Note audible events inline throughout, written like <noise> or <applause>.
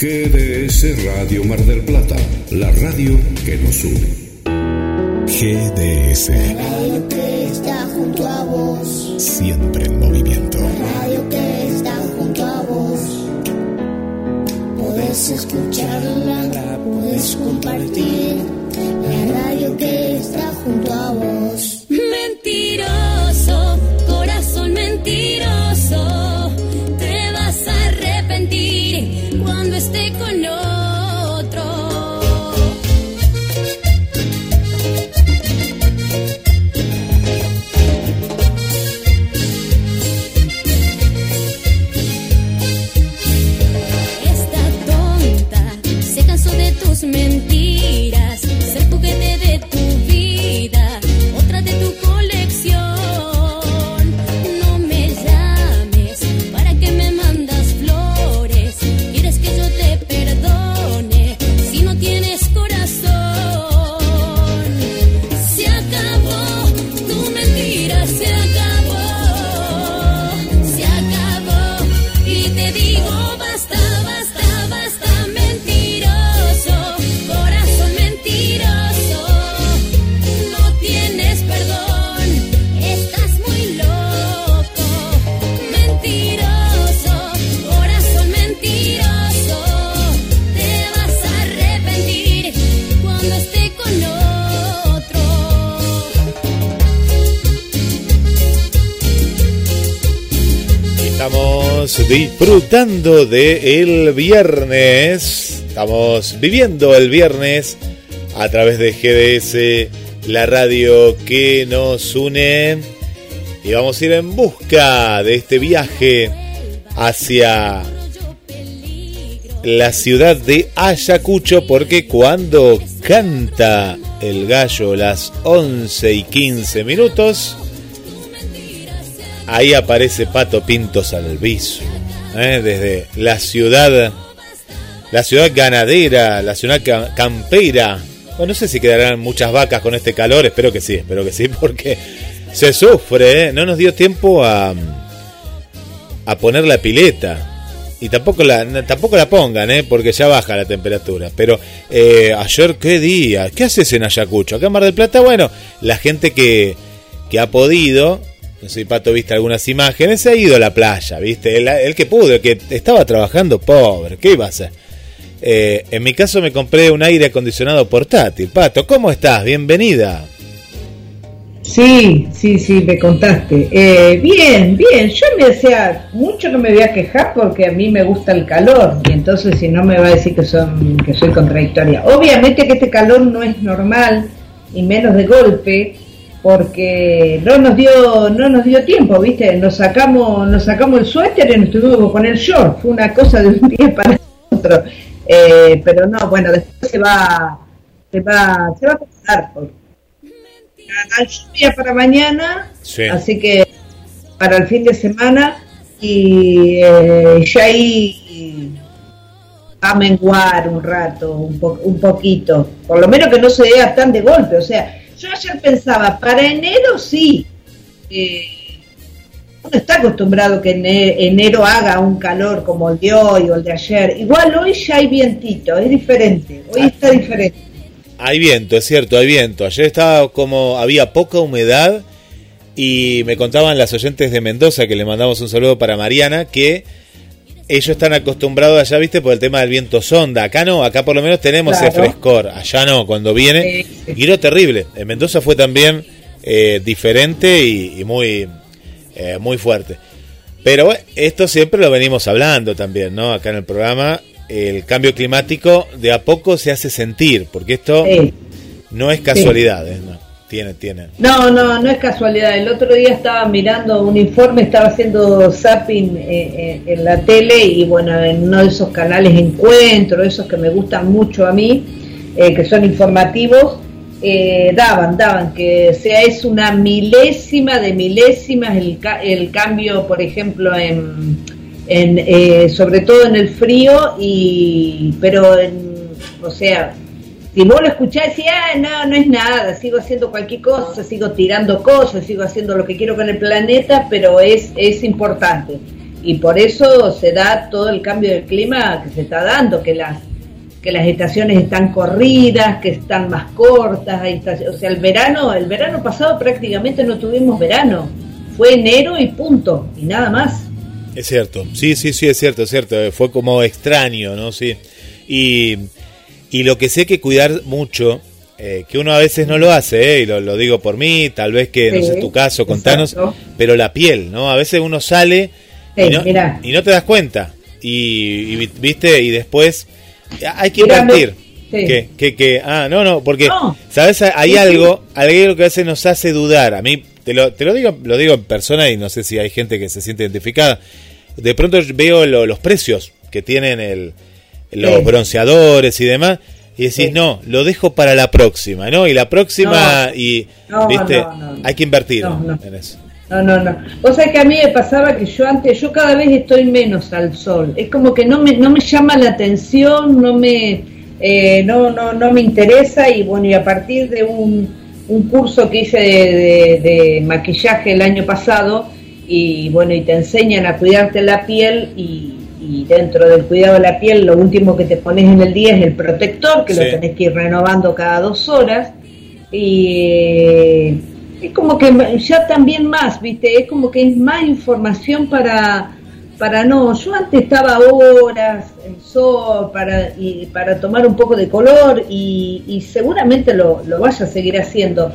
GDS Radio Mar del Plata, la radio que nos une. GDS. radio que está junto a vos. Siempre en movimiento. radio que está junto a vos. Puedes escucharla, puedes compartir. La radio que está junto a vos. Disfrutando de el viernes. Estamos viviendo el viernes a través de GDS, la radio que nos une. Y vamos a ir en busca de este viaje hacia la ciudad de Ayacucho, porque cuando canta el gallo las 11 y 15 minutos, ahí aparece Pato Pinto Salviso, ¿eh? desde la ciudad, la ciudad ganadera, la ciudad ca- campera. Bueno, no sé si quedarán muchas vacas con este calor, espero que sí, espero que sí, <laughs> porque se sufre, ¿eh? no nos dio tiempo a, a poner la pileta. Y tampoco la, tampoco la pongan, ¿eh? porque ya baja la temperatura. Pero eh, ayer, ¿qué día? ¿Qué haces en Ayacucho? Acá en Mar del Plata, bueno, la gente que, que ha podido, sé si Pato viste algunas imágenes, se ha ido a la playa, ¿viste? El, el que pudo, el que estaba trabajando, pobre, ¿qué iba a hacer? Eh, en mi caso me compré un aire acondicionado portátil. Pato, ¿cómo estás? Bienvenida. Sí, sí, sí, me contaste. Eh, bien, bien, yo me decía, mucho no me voy a quejar porque a mí me gusta el calor y entonces si no me va a decir que, son, que soy contradictoria. Obviamente que este calor no es normal y menos de golpe porque no nos dio no nos dio tiempo, ¿viste? Nos sacamos nos sacamos el suéter y nos tuvimos que poner short, fue una cosa de un día para otro. Eh, pero no, bueno, después se va se va se va a pasar hay lluvia para mañana, Sí. así que para el fin de semana y eh, ya ahí va a menguar un rato, un, po- un poquito, por lo menos que no se vea tan de golpe, o sea, yo ayer pensaba, para enero sí, eh, uno está acostumbrado que en enero haga un calor como el de hoy o el de ayer, igual hoy ya hay vientito, es diferente, hoy está diferente. Hay viento, es cierto, hay viento. Ayer estaba como, había poca humedad y me contaban las oyentes de Mendoza, que le mandamos un saludo para Mariana, que ellos están acostumbrados allá, viste, por el tema del viento sonda. Acá no, acá por lo menos tenemos ese Claro. frescor. Allá no, cuando viene. Y era terrible. En Mendoza fue también eh, diferente y, y muy, eh, muy fuerte. Pero bueno, esto siempre lo venimos hablando también, ¿no? Acá en el programa. El cambio climático de a poco se hace sentir, porque esto Sí. no es casualidad, ¿eh? No, tiene, tiene. No, no, no es casualidad. El otro día estaba mirando un informe, estaba haciendo zapping eh, eh, en la tele y bueno, en uno de esos canales encuentro, esos que me gustan mucho a mí, eh, que son informativos, daban, daban que sea es una milésima de milésimas el, el cambio, por ejemplo, en, en sobre todo en el frío y pero en, o sea si vos lo escuchás decís, ah, no, no es nada, sigo haciendo cualquier cosa, sigo tirando cosas, sigo haciendo lo que quiero con el planeta, pero es, es importante. y por eso se da todo el cambio del clima que se está dando, que las que las estaciones están corridas, que están más cortas, hay o sea, el verano, el verano pasado prácticamente no tuvimos verano, fue enero y punto, y nada más. Es cierto, sí, sí, sí, es cierto, es cierto. Fue como extraño, ¿no? Sí. Y, y lo que sé que cuidar mucho, eh, que uno a veces no lo hace, ¿eh? y lo, lo digo por mí, tal vez que no sé tu caso, contanos, exacto. pero la piel, ¿no? A veces uno sale y, no, mirá. y no te das cuenta. Y, y vi- viste, y después hay que Mirá, invertir. sí. Que, que, que, ah, no, no, porque, No. ¿sabes? Hay algo, hay algo que a veces nos hace dudar. A mí, te lo, te lo digo, lo digo en persona y no sé si hay gente que se siente identificada. De pronto veo lo- los precios que tienen el, los Sí. bronceadores y demás. Y decís, Sí. no, lo dejo para la próxima, ¿no? Y la próxima, y, No, viste, no, no. hay que invertir No, no. en eso. No, no, no. O sea que a mí me pasaba que yo antes, yo cada vez estoy menos al sol. Es como que no me, no me llama la atención, no me, eh, no, no, no me interesa y bueno, y a partir de un, un curso que hice de, de- de maquillaje el año pasado y bueno, y te enseñan a cuidarte la piel y, y dentro del cuidado de la piel lo último que te pones en el día es el protector, que Sí. lo tenés que ir renovando cada dos horas y es como que ya también más, ¿viste? Es como que es más información para, para no, yo antes estaba horas en sol para, y, para tomar un poco de color y, y seguramente lo, lo vaya a seguir haciendo,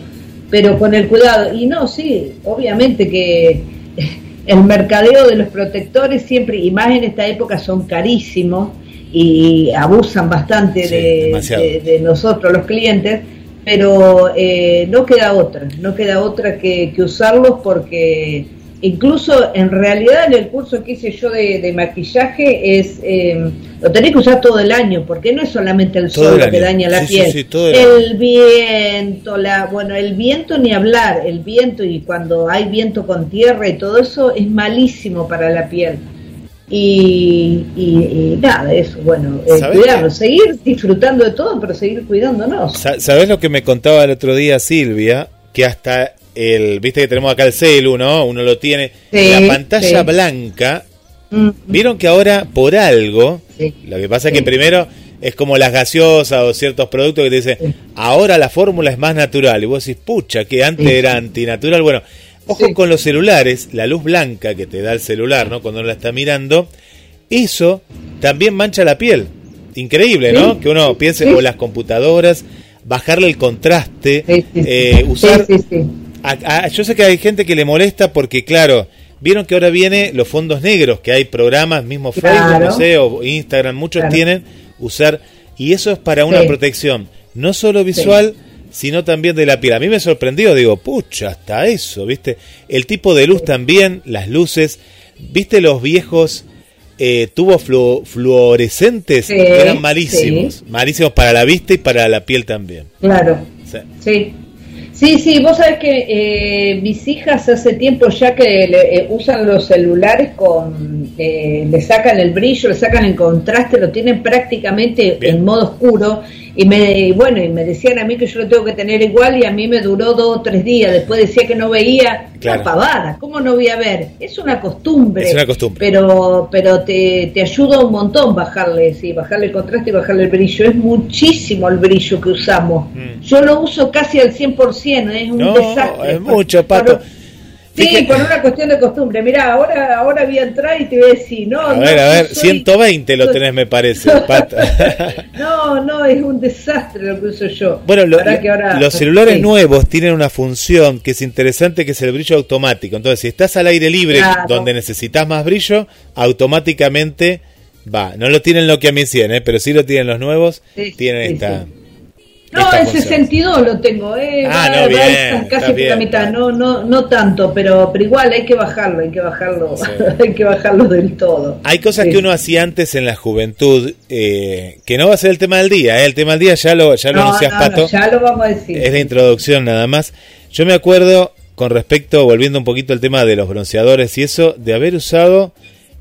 pero con el cuidado. Y no, sí, obviamente que <laughs> el mercadeo de los protectores siempre, y más en esta época, son carísimos y abusan bastante Sí, de, demasiado. de- de nosotros los clientes, pero eh, no queda otra, no queda otra que, que usarlos porque incluso en realidad en el curso que hice yo de, de maquillaje es eh, lo tenés que usar todo el año porque no es solamente el Todo sol el que daña la Sí, piel, sí, el el viento, la bueno el viento ni hablar, el viento y cuando hay viento con tierra y todo eso es malísimo para la piel. Y, y, y nada, eso, bueno, eh, ¿Sabés cuidarlo, qué? seguir disfrutando de todo, pero seguir cuidándonos. Sa- ¿Sabés lo que me contaba el otro día Silvia? Que hasta el, viste que tenemos acá el celu, ¿no? Uno lo tiene. Sí, la pantalla sí. blanca. Mm, Vieron que ahora, por algo, Sí. lo que pasa es que primero es como las gaseosas o ciertos productos que te dicen, ahora la fórmula es más natural. Y vos decís, pucha, que antes era antinatural. Bueno, ojo con los celulares, la luz blanca que te da el celular, ¿no? Cuando uno la está mirando, eso también mancha la piel. Increíble, ¿no? Que uno piense, o las computadoras, bajarle el contraste, eh, usar. A- a- yo sé que hay gente que le molesta porque, claro, vieron que ahora viene los fondos negros, que hay programas, mismo Facebook, Claro. no sé, o Instagram, muchos Claro. tienen usar, y eso es para una Sí. protección, no solo visual, sino también de la piel. A mí me sorprendió, digo, pucha, hasta eso, ¿viste? El tipo de luz también, las luces, ¿viste los viejos eh, tubos flu- fluorescentes? Eran malísimos, malísimos para la vista y para la piel también. Claro, sí. Sí, sí, vos sabés que eh, mis hijas hace tiempo ya que le- eh, usan los celulares con, eh, le sacan el brillo, le sacan el contraste, lo tienen prácticamente Bien. en modo oscuro y me, y bueno, y me decían a mí que yo lo tengo que tener igual y a mí me duró dos o tres días, después decía que no veía, Claro. pavada, ¿cómo no voy a ver? Es una costumbre. Es una costumbre. Pero, pero te, te ayuda un montón bajarle, sí, bajarle el contraste y bajarle el brillo. Es muchísimo el brillo que usamos. Mm. Yo lo uso casi al 100%, es un No, desastre. es mucho, Pato. Sí, por una cuestión de costumbre. Mira, ahora, ahora voy a entrar y te voy a decir, no, A no, ver, a ver, soy- 120 lo tenés, me parece. <laughs> No, no, es un desastre lo que uso yo. Bueno, lo- que ahora- los celulares sí. nuevos tienen una función que es interesante, que es el brillo automático. Entonces, si estás al aire libre, Claro. donde necesitas más brillo, automáticamente va. No lo tienen Nokia Mi 100, ¿eh? pero sí lo tienen los nuevos. Sí, tienen sí, esta. No, en función. 62 lo tengo, eh, Ah, va- no, bien, casi por la mitad, no, no, no tanto, pero, pero igual hay que bajarlo, hay que bajarlo, Sí. <laughs> hay que bajarlo del todo. Hay cosas Sí. que uno hacía antes en la juventud, eh, que no va a ser el tema del día. ¿eh? El tema del día ya lo, ya lo No, anuncias, no, no, Pato. ya lo vamos a decir. Es la introducción nada más. Yo me acuerdo, con respecto, volviendo un poquito al tema de los bronceadores y eso, de haber usado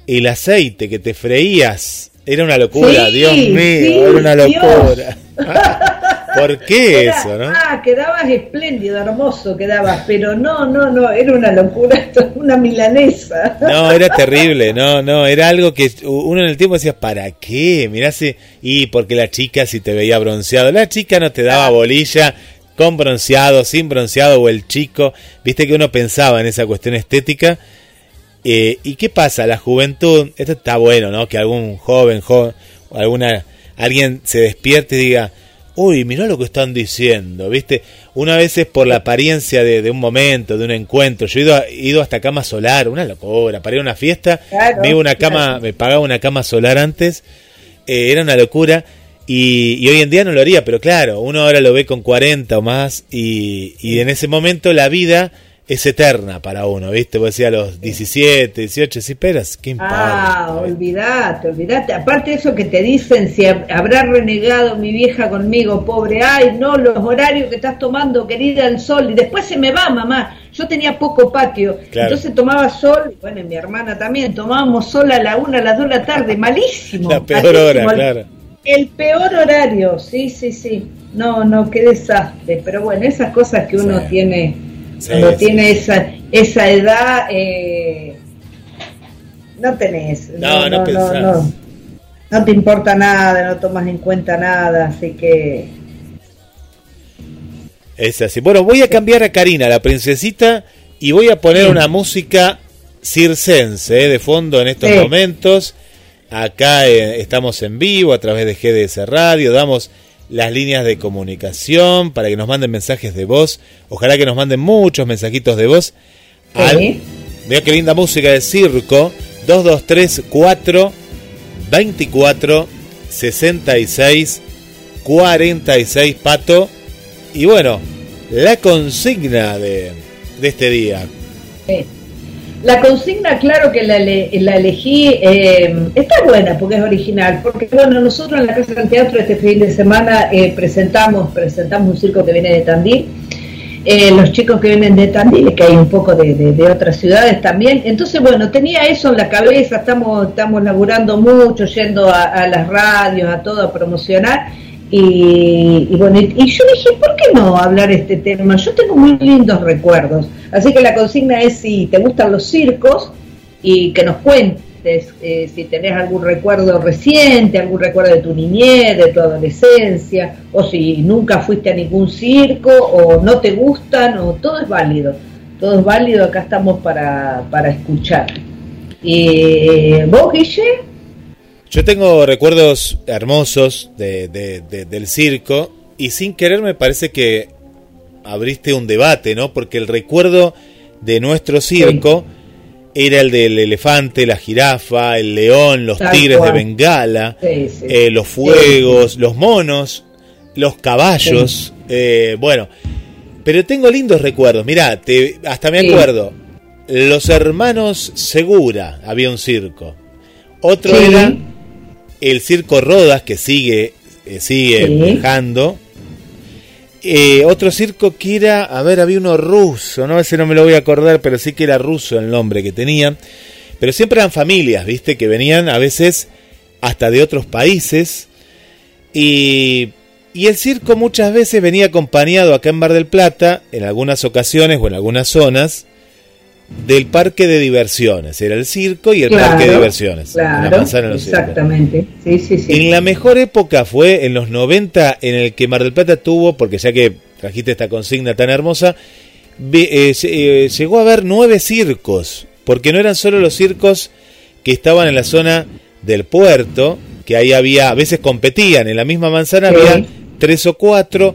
el aceite que te freías. Era una locura, Sí, Dios mío, era una locura. <laughs> ¿Por qué <laughs> eso, no? Ah, quedabas espléndido, hermoso quedabas, pero no, no, no, era una locura, <laughs> una milanesa. No, era <laughs> terrible, no, no, era algo que uno en el tiempo decía, ¿para qué? Mirá si, y porque la chica si te veía bronceado, la chica no te daba bolilla con bronceado, sin bronceado o el chico, viste que uno pensaba en esa cuestión estética. Eh, ¿Y qué pasa? La juventud, esto está bueno, ¿no? Que algún joven, joven alguna, alguien se despierte y diga, uy, mirá lo que están diciendo, ¿viste? Una vez es por la apariencia de, un momento, de un encuentro. Yo he ido, ido hasta cama solar, una locura, para ir a una fiesta, me, iba una cama, me pagaba una cama solar antes, eh, era una locura. Y, hoy en día no lo haría, pero claro, uno ahora lo ve con 40 o más y, y en ese momento la vida es eterna para uno, ¿viste? Vos decías a los 17, 18, si esperas, ¿qué importa? Ah, olvidate, olvidate. Aparte eso que te dicen, si habrá renegado mi vieja conmigo, pobre, ay, no, los horarios que estás tomando, querida, el sol, y después se me va, mamá. Yo tenía poco patio, entonces tomaba sol, bueno, mi hermana también, tomábamos sol a la una, a las dos de la tarde, malísimo. <laughs> La peor hora, claro. El peor horario, sí, sí, sí. No, no, qué desastre. Pero bueno, esas cosas que uno tiene cuando tiene esa, esa edad, eh, no tenés. No, no, no, no, te importa nada, no tomas en cuenta nada, así que. Es así. Bueno, voy a cambiar a Karina, la princesita, y voy a poner una música circense eh, de fondo en estos momentos. Acá eh, estamos en vivo a través de GDS Radio, damos las líneas de comunicación para que nos manden mensajes de voz. Ojalá que nos manden muchos mensajitos de voz. Al, mira qué linda música de circo. 2234 24 66 46 Pato. Y bueno, la consigna de, de este día. La consigna, claro que la, elegí, eh, está buena porque es original, porque bueno, nosotros en la Casa del Teatro este fin de semana eh, presentamos, presentamos un circo que viene de Tandil, eh, los chicos que vienen de Tandil, que hay un poco de, otras ciudades también, entonces bueno, tenía eso en la cabeza, estamos, estamos laburando mucho, yendo a, las radios, a todo, a promocionar, y, bueno, y, yo dije, ¿por qué no hablar este tema? Yo tengo muy lindos recuerdos. Así que la consigna es si te gustan los circos y que nos cuentes eh, si tenés algún recuerdo reciente, algún recuerdo de tu niñez, de tu adolescencia, o si nunca fuiste a ningún circo, o no te gustan, o todo es válido. Todo es válido, acá estamos para, para escuchar. ¿Y vos, Guille? Yo tengo recuerdos hermosos de, del circo y sin querer me parece que abriste un debate, ¿no? Porque el recuerdo de nuestro circo era el del elefante, la jirafa, el león, los tigres de Bengala, eh, los fuegos, los monos, los caballos, eh, bueno. Pero tengo lindos recuerdos, mirá, te, hasta me acuerdo, los hermanos Segura, había un circo. Otro era el Circo Rodas, que sigue, eh, sigue viajando. Eh, otro circo que era, a ver, había uno ruso, ¿no? Ese no me lo voy a acordar, pero sí que era ruso el nombre que tenía. Pero siempre eran familias, ¿viste? Que venían a veces hasta de otros países. Y, y el circo muchas veces venía acompañado acá en Bar del Plata, en algunas ocasiones o en algunas zonas, del parque de diversiones. Era el circo y el parque de diversiones. Claro, exactamente. Sí, sí, sí. En la mejor época fue en los 90 en el que Mar del Plata tuvo, porque ya que trajiste esta consigna tan hermosa, eh, eh, llegó a haber nueve circos, porque no eran solo los circos que estaban en la zona del puerto, que ahí había, a veces competían, en la misma manzana había tres o cuatro,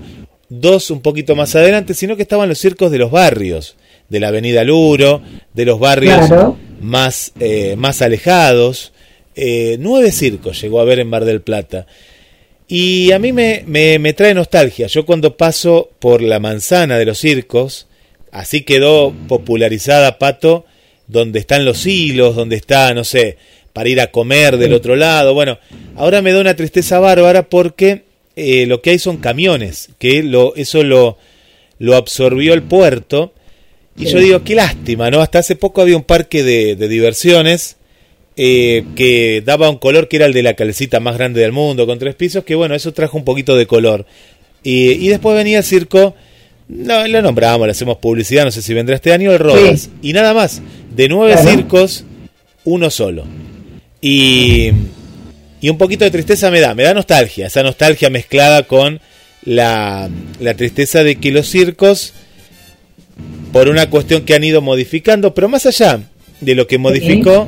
dos un poquito más adelante, sino que estaban los circos de los barrios de la avenida Luro, de los barrios más, eh, más alejados. Eh, nueve circos llegó a ver en Bar del Plata. Y a mí me, me, trae nostalgia. Yo cuando paso por la manzana de los circos, así quedó popularizada Pato, donde están los hilos, donde está, no sé, para ir a comer del otro lado. Bueno, ahora me da una tristeza bárbara porque eh, lo que hay son camiones, que lo, eso lo, lo absorbió el puerto y yo digo, qué lástima, ¿no? Hasta hace poco había un parque de, diversiones eh, que daba un color que era el de la calcita más grande del mundo, con tres pisos, que bueno, eso trajo un poquito de color. Y, y después venía el circo, no, lo nombramos, le hacemos publicidad, no sé si vendrá este año, el Rodas. Sí. Y nada más, de nueve Claro. circos, uno solo. Y, y un poquito de tristeza me da, me da nostalgia, esa nostalgia mezclada con la, la tristeza de que los circos, por una cuestión que han ido modificando, pero más allá de lo que modificó,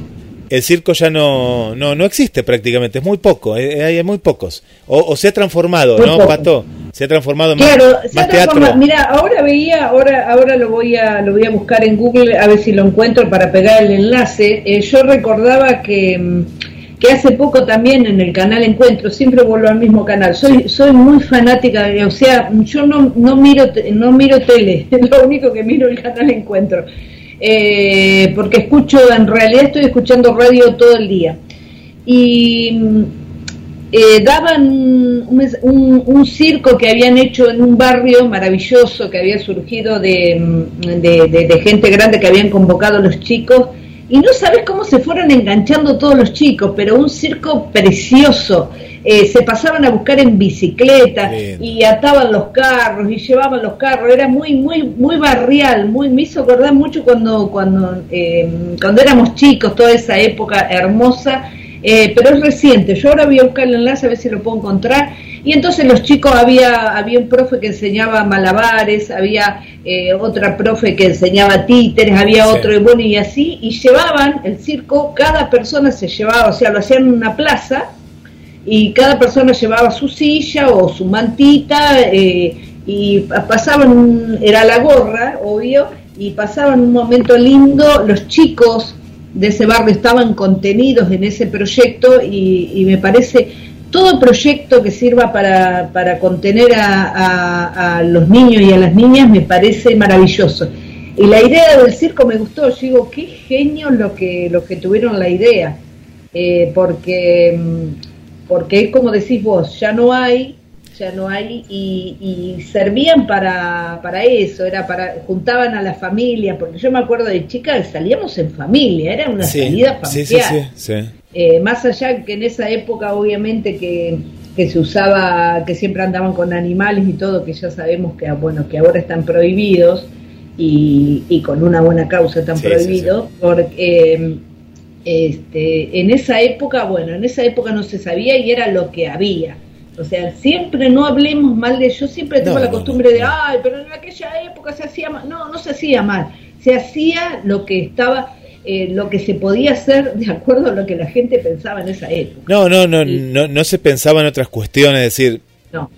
el circo ya no, no, no existe prácticamente, es muy poco, eh, hay muy pocos. O, o se ha transformado, Muy ¿no, poco. Pato? Se ha transformado en Claro, más, se ha teatro. Mira, ahora veía, ahora, ahora lo voy a, lo voy a buscar en Google a ver si lo encuentro para pegar el enlace. Eh, yo recordaba que, mm, que hace poco también en el canal Encuentro, siempre vuelvo al mismo canal. Soy, soy muy fanática, de- o sea, yo no, no miro, no miro tele, <laughs> es lo único que miro el canal Encuentro. Eh, porque escucho, en realidad estoy escuchando radio todo el día. Y mm, eh, daban un, un- un circo que habían hecho en un barrio maravilloso que había surgido de, mm, de- de- de gente grande que habían convocado a los chicos y no sabes cómo se fueron enganchando todos los chicos, pero un circo precioso. Eh, se pasaban a buscar en bicicleta y ataban los carros y llevaban los carros. Era muy muy muy barrial, muy me hizo acordar mucho cuando cuando eh, cuando éramos chicos, toda esa época hermosa eh, pero es reciente. Yo ahora voy a buscar el enlace a ver si lo puedo encontrar. Y entonces los chicos, había, había un profe que enseñaba malabares, había eh, otra profe que enseñaba títeres, había Sí. otro, y bueno, y así, y llevaban el circo, cada persona se llevaba, o sea, lo hacían en una plaza, y cada persona llevaba su silla o su mantita, eh, y pa- pasaban, un- era la gorra, obvio, y pasaban un momento lindo, los chicos de ese barrio estaban contenidos en ese proyecto y, me parece todo proyecto que sirva para, para contener a, a- los niños y a las niñas me parece maravilloso. Y la idea del circo me gustó, yo digo, qué genio lo que, lo que tuvieron la idea, eh, porque, mm, porque es como decís vos, ya no hay, ya no hay, y, y servían para, para eso, era para, juntaban a la familia, porque yo me acuerdo de chica salíamos en familia, era una Sí, salida familiar. sí, sí. Eh, más allá que en esa época obviamente que, que se usaba, que siempre andaban con animales y todo, que ya sabemos que bueno que ahora están prohibidos y, y con una buena causa están prohibidos, porque eh, este, en esa época, bueno, en esa época no se sabía y era lo que había. O sea, siempre no hablemos mal de yo siempre tengo No, la costumbre de, ay, pero en aquella época se hacía mal. No, no se hacía mal. Se hacía lo que estaba, eh, lo que se podía hacer <laughs> de acuerdo a lo que la gente pensaba en esa época. No, no, no, no, no se pensaba en otras cuestiones, es decir, No,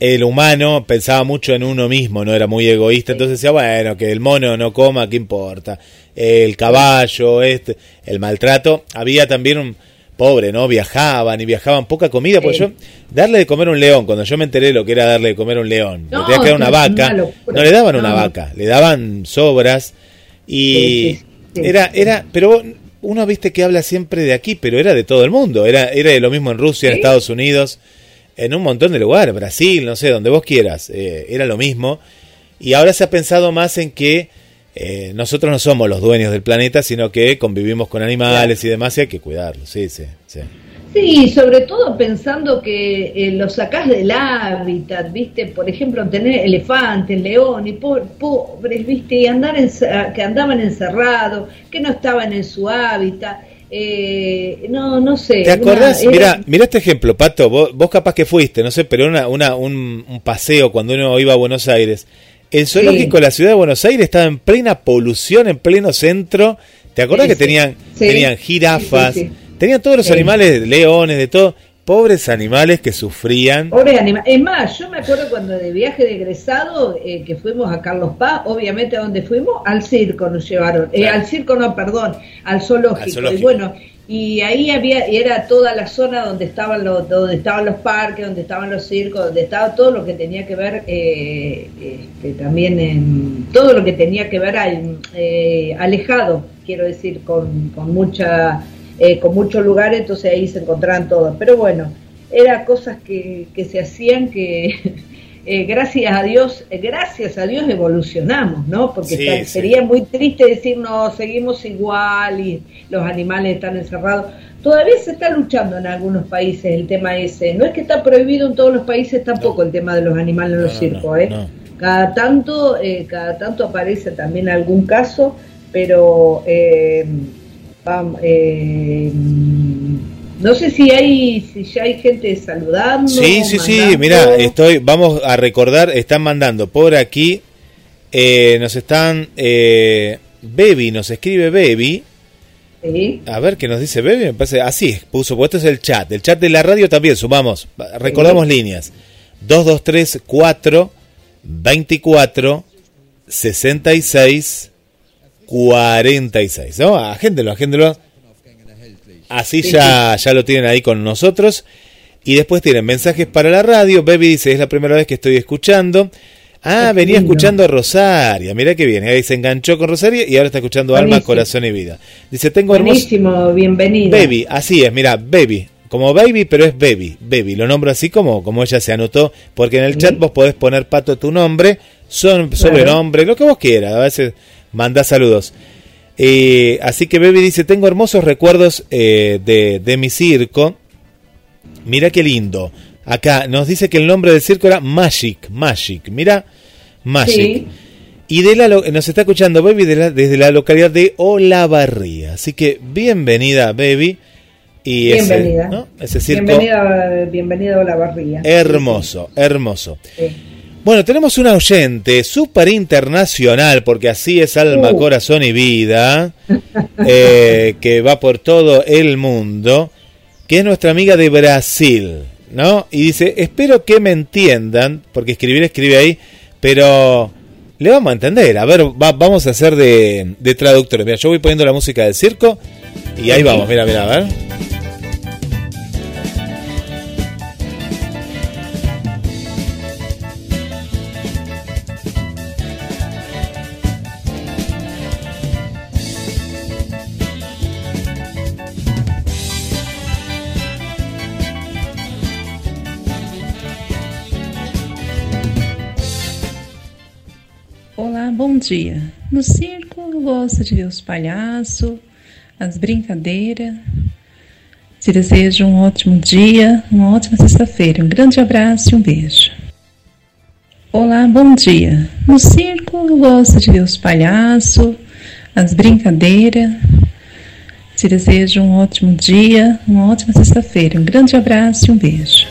el humano pensaba mucho en uno mismo, no era muy egoísta, entonces decía, bueno, que el mono no coma, ¿qué importa? El caballo, este, el maltrato, había también un pobre, ¿no? Viajaban y viajaban poca comida, porque Sí. yo, darle de comer a un león, cuando yo me enteré lo que era darle de comer a un león, No, le tenía que dar una vaca, una no le daban una vaca, le daban sobras y Sí, sí, sí. era, era, pero uno viste que habla siempre de aquí, pero era de todo el mundo, era, era de lo mismo en Rusia, en. Estados Unidos, en un montón de lugares, Brasil, no sé, donde vos quieras, eh, era lo mismo. Y ahora se ha pensado más en que eh, nosotros no somos los dueños del planeta, sino que convivimos con animales y demás y hay que cuidarlos, sí, sí, sí. Sí, sobre todo pensando que eh, lo sacás del hábitat, ¿viste? Por ejemplo, tener elefantes, leones, po- pobres, ¿viste? Y andar encer- que andaban encerrados, que no estaban en su hábitat. eh, no, no sé. ¿Te acordás? era- Mira, mira este ejemplo, Pato, vos, vos capaz que fuiste, no sé, pero una, una, un, un paseo cuando uno iba a Buenos Aires. El zoológico de la ciudad de Buenos Aires estaba en plena polución, en pleno centro. ¿Te acordás Sí, que tenían, Sí. tenían jirafas, tenían todos los animales, leones, de todo? Pobres animales que sufrían. Pobre anima- Es más, yo me acuerdo cuando de viaje de egresado, eh, que fuimos a Carlos Paz, obviamente a donde fuimos, al circo nos llevaron. Eh, al circo no, perdón, al zoológico. Al zoológico. Y bueno, y ahí había, y era toda la zona donde estaban los, donde estaban los parques, donde estaban los circos, donde estaba todo lo que tenía que ver eh, este, también en todo lo que tenía que ver al- eh, alejado, quiero decir, con, con mucha eh, con muchos lugares, entonces ahí se encontraban todos. Pero bueno, eran cosas que, que se hacían que, <laughs> eh, gracias a Dios, eh, gracias a Dios evolucionamos, ¿no? Porque Sí, está- sí. sería muy triste decir, no, seguimos igual y los animales están encerrados. Todavía se está luchando en algunos países el tema ese. No es que está prohibido en todos los países tampoco el tema de los animales en los No, circos, ¿eh? no. Cada tanto, eh, cada tanto aparece también algún caso, pero eh, eh, no sé si hay, si ya hay gente saludando. Sí, sí, sí, mira, estoy, vamos a recordar, están mandando por aquí, eh, nos están, eh, Baby, nos escribe Baby, Sí. a ver qué nos dice Baby, me parece, así puso, porque esto es el chat, el chat de la radio también, sumamos, recordamos líneas, 223 4 24 66 46, ¿no? Agéndelo, agéndelo. Así ya, ya lo tienen ahí con nosotros. Y después tienen mensajes para la radio. Baby dice, es la primera vez que estoy escuchando. Ah, venía lindo. escuchando a Rosaria. Mira que bien. Ahí se enganchó con Rosaria y ahora está escuchando Alma, Buenísimo. Corazón y Vida. Dice, tengo hermoso... Buenísimo, bienvenido. Baby, así es, mira, Baby. Como Baby, pero es Baby. Baby, lo nombro así como, como ella se anotó. Porque en el Sí. chat vos podés poner, Pato, tu nombre, son, sobrenombre, lo que vos quieras. A veces mandá saludos. Eh, así que Baby dice, tengo hermosos recuerdos eh, de, de mi circo. Mira qué lindo. Acá nos dice que el nombre del circo era Magic, Magic. Mira, Magic. Sí. Y de la, nos está escuchando Baby de la- desde la localidad de Olavarría. Así que bienvenida, Baby. Y ese, Bienvenida. ¿no? ese circo Bienvenida, bienvenido a la barría. hermoso, hermoso. Sí. Bueno, tenemos una oyente súper internacional, porque así es alma, Uh. corazón y vida, eh, que va por todo el mundo, que es nuestra amiga de Brasil, ¿no? Y dice, espero que me entiendan, porque escribir escribe ahí, pero le vamos a entender. A ver, va- vamos a hacer de, de traductores. Mira, yo voy poniendo la música del circo y ahí vamos, mira, mira, a ver. Dia. No circo, eu gosto de ver os palhaços, as brincadeiras. Te desejo um ótimo dia, uma ótima sexta-feira. Um grande abraço e um beijo. Olá, bom dia. No circo, eu gosto de ver os palhaços, as brincadeiras. Te desejo um ótimo dia, uma ótima sexta-feira. Um grande abraço e um beijo.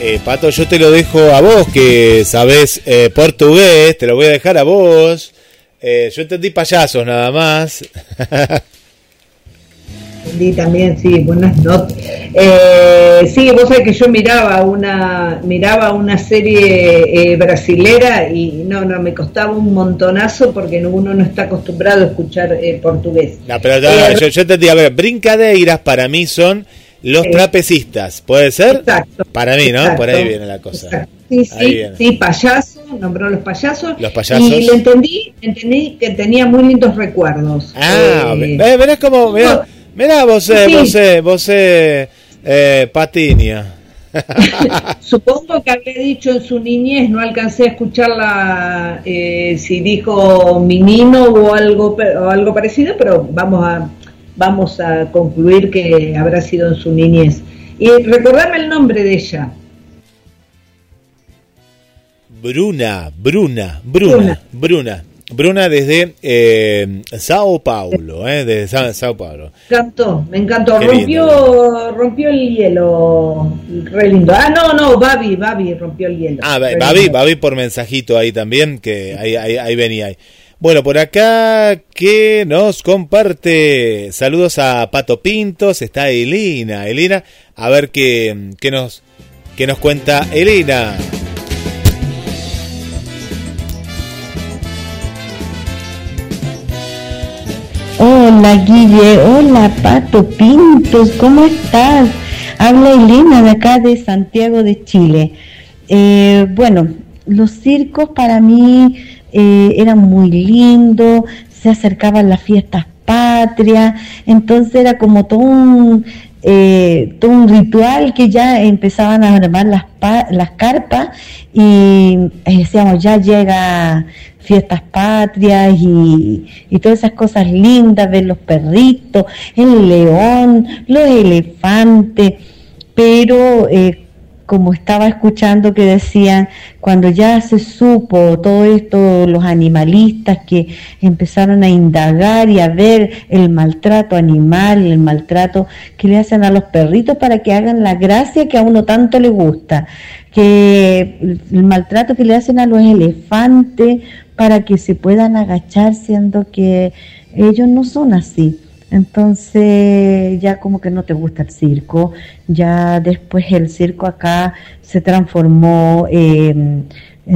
Eh, Pato, yo te lo dejo a vos, que sabés eh, portugués, te lo voy a dejar a vos. Eh, yo entendí payasos nada más. <laughs> Entendí también, sí, buenas noches. Eh, sí, vos sabés que yo miraba una miraba una serie eh, brasilera y no, no, me costaba un montonazo porque no- uno no está acostumbrado a escuchar eh, portugués. No, pero ya, yo, yo entendí, a ver, brincadeiras para mí son los Eh, trapecistas, ¿puede ser? Exacto. Para mí, ¿no? Exacto, Por ahí viene la cosa. exacto. Sí, sí, sí, payaso, nombró los payasos. Los payasos. Y le entendí, entendí que tenía muy lindos recuerdos. Ah, Eh, ve- verás como, mirá, mirá vos, eh, Sí. vos, eh, vos, eh, eh, Patinia. <laughs> Supongo que había dicho en su niñez, no alcancé a escucharla eh, si dijo menino o algo o algo parecido, pero vamos a vamos a concluir que habrá sido en su niñez. Y recordame el nombre de ella. Bruna, Bruna, Bruna, Bruna. Bruna. Bruna desde eh, Sao Paulo, eh, desde Sa- Sao Paulo. Me encantó, me encantó. Qué rompió, rompió el hielo. Re lindo. Ah, no, no, Babi, Babi rompió el hielo. Ah, Babi. Babi por mensajito ahí también, que ahí, ahí, ahí venía. Ahí. Bueno, por acá que nos comparte saludos a Pato Pintos, está Elina. Elina, a ver qué, qué nos, qué nos cuenta Elina. Hola Guille, hola Pato Pintos, ¿cómo estás? Habla Elena de acá de Santiago de Chile. Eh, bueno, los circos para mí eh, eran muy lindos, se acercaban las fiestas patrias, entonces era como todo un, eh, todo un ritual que ya empezaban a armar las, las carpas y decíamos, ya llega fiestas patrias y, y, todas esas cosas lindas, ver los perritos, el león, los elefantes, pero eh, como estaba escuchando que decían, cuando ya se supo todo esto, los animalistas que empezaron a indagar y a ver el maltrato animal, el maltrato que le hacen a los perritos para que hagan la gracia que a uno tanto le gusta, que el maltrato que le hacen a los elefantes para que se puedan agachar siendo que ellos no son así. Entonces ya como que no te gusta el circo, ya después el circo acá se transformó en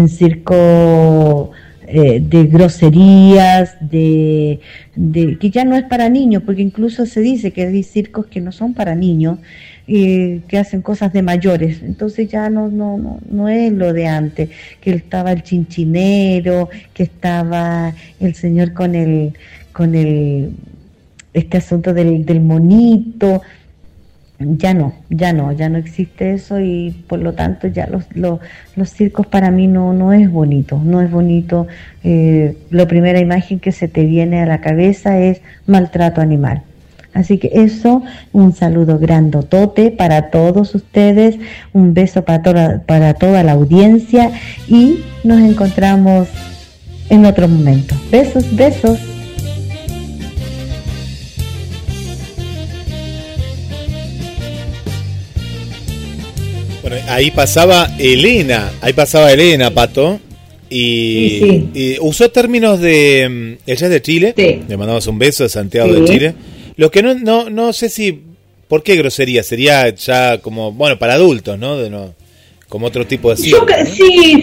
circo eh, de groserías, de, que ya no es para niños, porque incluso se dice que hay circos que no son para niños, eh, que hacen cosas de mayores, entonces ya no, no, no, no es lo de antes, que estaba el chinchinero, que estaba el señor con el, con el este asunto del, del monito, ya no, ya no, ya no existe eso y por lo tanto ya los, los, circos para mí no, no es bonito, no es bonito. Eh, la primera imagen que se te viene a la cabeza es maltrato animal. Así que eso, un saludo grandotote para todos ustedes, un beso para toda, para toda la audiencia y nos encontramos en otro momento. Besos, besos. Ahí pasaba Elena, ahí pasaba Elena, Pato. Y, usó términos de mm, ella es de Chile, le mandamos un beso a Santiago de Chile. Lo que no, no, no sé si, ¿por qué grosería? Sería ya como, bueno, para adultos, ¿no? De no como otro tipo de Sí,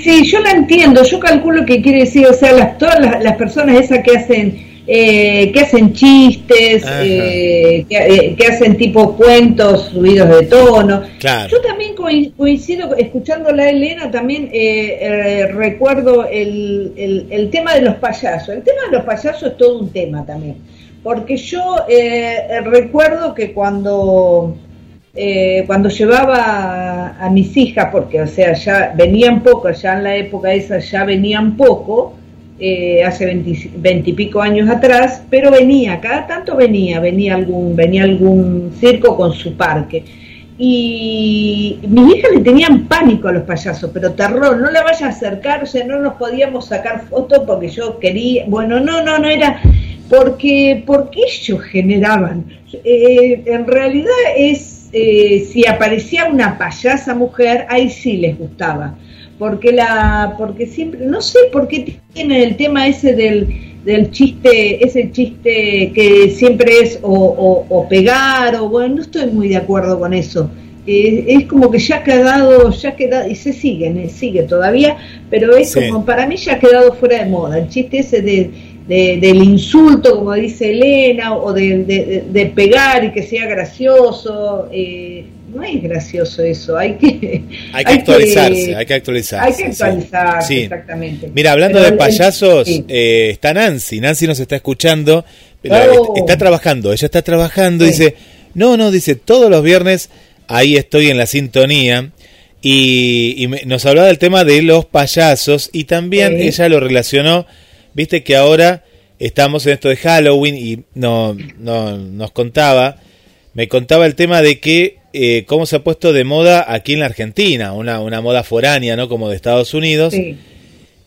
sí, yo la entiendo, yo calculo que quiere decir, o sea, las, todas las, las personas esas que hacen eh, que hacen chistes, eh, eh, que, hacen tipo cuentos subidos de tono. Yo también coincido, escuchando a Elena, también recuerdo el, el, tema de los payasos. El tema de los payasos es todo un tema también, porque yo recuerdo que cuando... cuando llevaba a, mis hijas, porque o sea, ya venían poco, ya en la época esa ya venían poco, eh, hace veintipico años atrás, pero venía, cada tanto venía, venía algún, venía algún circo con su parque. Y mis hijas le tenían pánico a los payasos, pero terror, no la vayas a acercar, o sea, no nos podíamos sacar fotos porque yo quería, bueno, no, no, no era, porque, porque ellos generaban. Eh, en realidad es, eh, si aparecía una payasa mujer, ahí sí les gustaba porque la porque siempre no sé por qué tiene el tema ese del, del chiste ese chiste que siempre es o, o, pegar o bueno no estoy muy de acuerdo con eso. Eh, es como que ya ha quedado ya ha quedado y se sigue eh, sigue todavía pero es como para mí ya ha quedado fuera de moda el chiste ese de, del insulto como dice Elena o de, de, pegar y que sea gracioso eh, no es gracioso eso, <laughs> hay que... Hay que actualizarse, hay que actualizarse. Hay que actualizarse, exactamente. Mira, hablando de payasos, eh, está Nancy, Nancy nos está escuchando, oh. está, trabajando, ella está trabajando, dice, no, no, dice, todos los viernes ahí estoy en la sintonía. Y, nos hablaba del tema de los payasos y también ella lo relacionó, viste que ahora estamos en esto de Halloween y no, no, nos contaba, me contaba el tema de que eh, cómo se ha puesto de moda aquí en la Argentina, una, una moda foránea, ¿no? Como de Estados Unidos,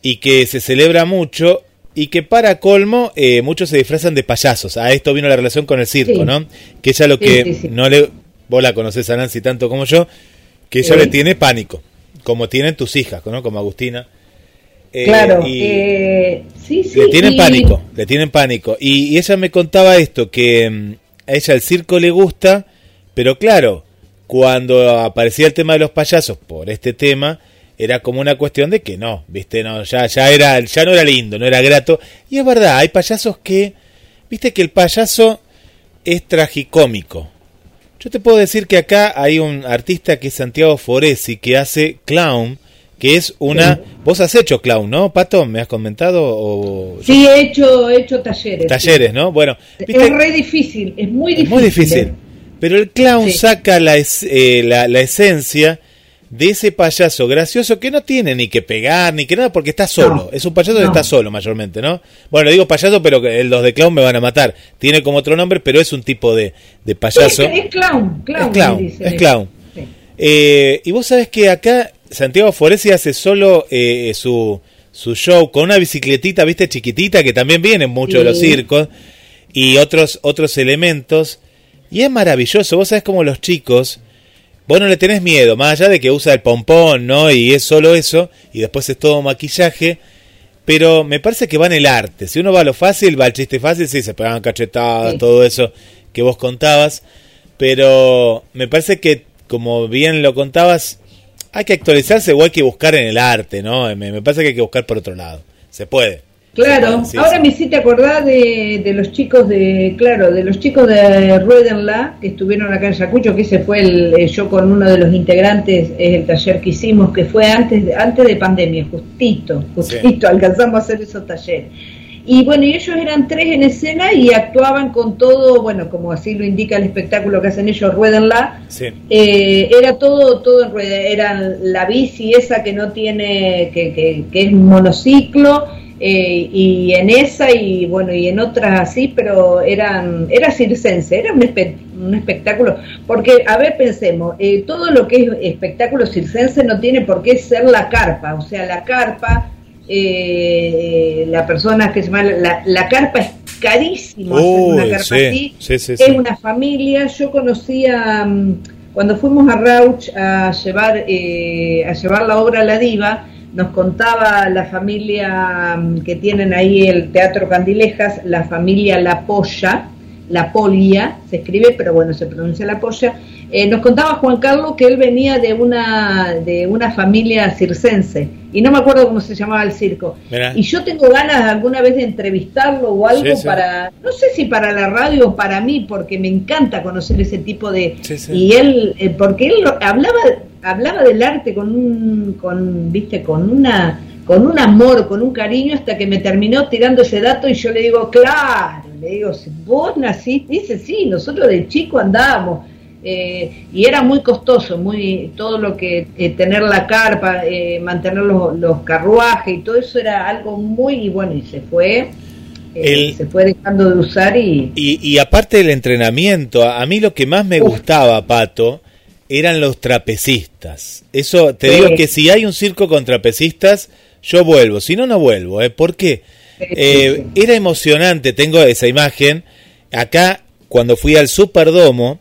y que se celebra mucho y que para colmo eh, muchos se disfrazan de payasos. A esto vino la relación con el circo, ¿no? Que ella lo que no le... Vos la conoces a Nancy tanto como yo, que ella le tiene pánico, como tienen tus hijas, ¿no? Como Agustina. Eh, claro, eh, sí, sí. Le tienen pánico, le tienen pánico. Y, y, ella me contaba esto, que mm, a ella el circo le gusta, pero claro, cuando aparecía el tema de los payasos por este tema, era como una cuestión de que no, viste, no, ya, ya era, ya no era lindo, no era grato. Y es verdad, hay payasos que, viste que el payaso es tragicómico. Yo te puedo decir que acá hay un artista que es Santiago Foresi que hace clown, que es una... Vos has hecho clown, ¿no, Pato? ¿Me has comentado? O... Sí, he hecho, he hecho talleres. Talleres, ¿no? Bueno. Es re difícil, es muy difícil. muy difícil. Pero el clown Sí. saca la, es- eh, la, la esencia de ese payaso gracioso que no tiene ni que pegar ni que nada porque está solo. No. Es un payaso que está solo mayormente, ¿no? Bueno, le digo payaso, pero que los de clown me van a matar. Tiene como otro nombre, pero es un tipo de, de payaso. Es, es clown, clown. Es clown, le dicen es clown. Sí. Eh, y vos sabés que acá Santiago Foresi hace solo eh, su, su show con una bicicletita, viste, chiquitita, que también viene en muchos de los circos, y otros, otros elementos. Y es maravilloso, vos sabés como los chicos, vos no le tenés miedo, más allá de que usa el pompón, ¿no? Y es solo eso, y después es todo maquillaje. Pero me parece que va en el arte. Si uno va a lo fácil, va al chiste fácil, sí, se pegan cachetadas, Sí. todo eso que vos contabas. Pero me parece que, como bien lo contabas, hay que actualizarse o hay que buscar en el arte, ¿no? Me, me parece que hay que buscar por otro lado. Se puede. Claro, Sí, ahora sí. me hiciste acordar de, de los chicos de, claro, de los chicos de Ruedenla que estuvieron acá en Yacucho, que ese fue el, eh, yo con uno de los integrantes, es el taller que hicimos, que fue antes de, antes de pandemia, justito, justito, <laughs> alcanzamos a hacer esos talleres. Y bueno, y ellos eran tres en escena y actuaban con todo, bueno, como así lo indica el espectáculo que hacen ellos, Ruedenla, Sí. eh, era todo todo en rueda, era la bici esa que no tiene, que, que, que es monociclo, eh, y en esa y bueno, y en otras así, pero eran, era circense, era un, espe- un espectáculo, porque, a ver, pensemos, eh, todo lo que es espectáculo circense no tiene por qué ser la carpa, o sea, la carpa, eh, la persona que se llama, la, la carpa es carísimo hacer una Uy, carpa sí, así, sí, sí, es una familia, yo conocía mm, cuando fuimos a Rauch a llevar eh, a llevar la obra a la diva, nos contaba la familia mm, que tienen ahí el Teatro Candilejas, la familia La Polla, La Polia, se escribe, pero bueno, se pronuncia La Polla. Eh, nos contaba Juan Carlos que él venía de una de una familia circense y no me acuerdo cómo se llamaba el circo. Mirá. Y yo tengo ganas alguna vez de entrevistarlo o algo Sí, sí. para, no sé si para la radio o para mí, porque me encanta conocer ese tipo de... Sí. Y él, eh, porque él hablaba, hablaba del arte con un, con, viste, con una con un amor, con un cariño, hasta que me terminó tirando ese dato y yo le digo, claro, le digo, si vos naciste, dice, sí, nosotros de chico andábamos, eh, y era muy costoso, muy todo lo que eh, tener la carpa, eh, mantener los, los carruajes y todo eso era algo muy y bueno y se fue, eh, El- se fue dejando de usar y Y, y aparte del entrenamiento, a mí lo que más me Uf. gustaba, Pato, eran los trapecistas. Eso, te digo que si hay un circo con trapecistas, yo vuelvo. Si no, no vuelvo. ¿eh? ¿Por qué? Eh, Era emocionante, tengo esa imagen. Acá, cuando fui al Superdomo,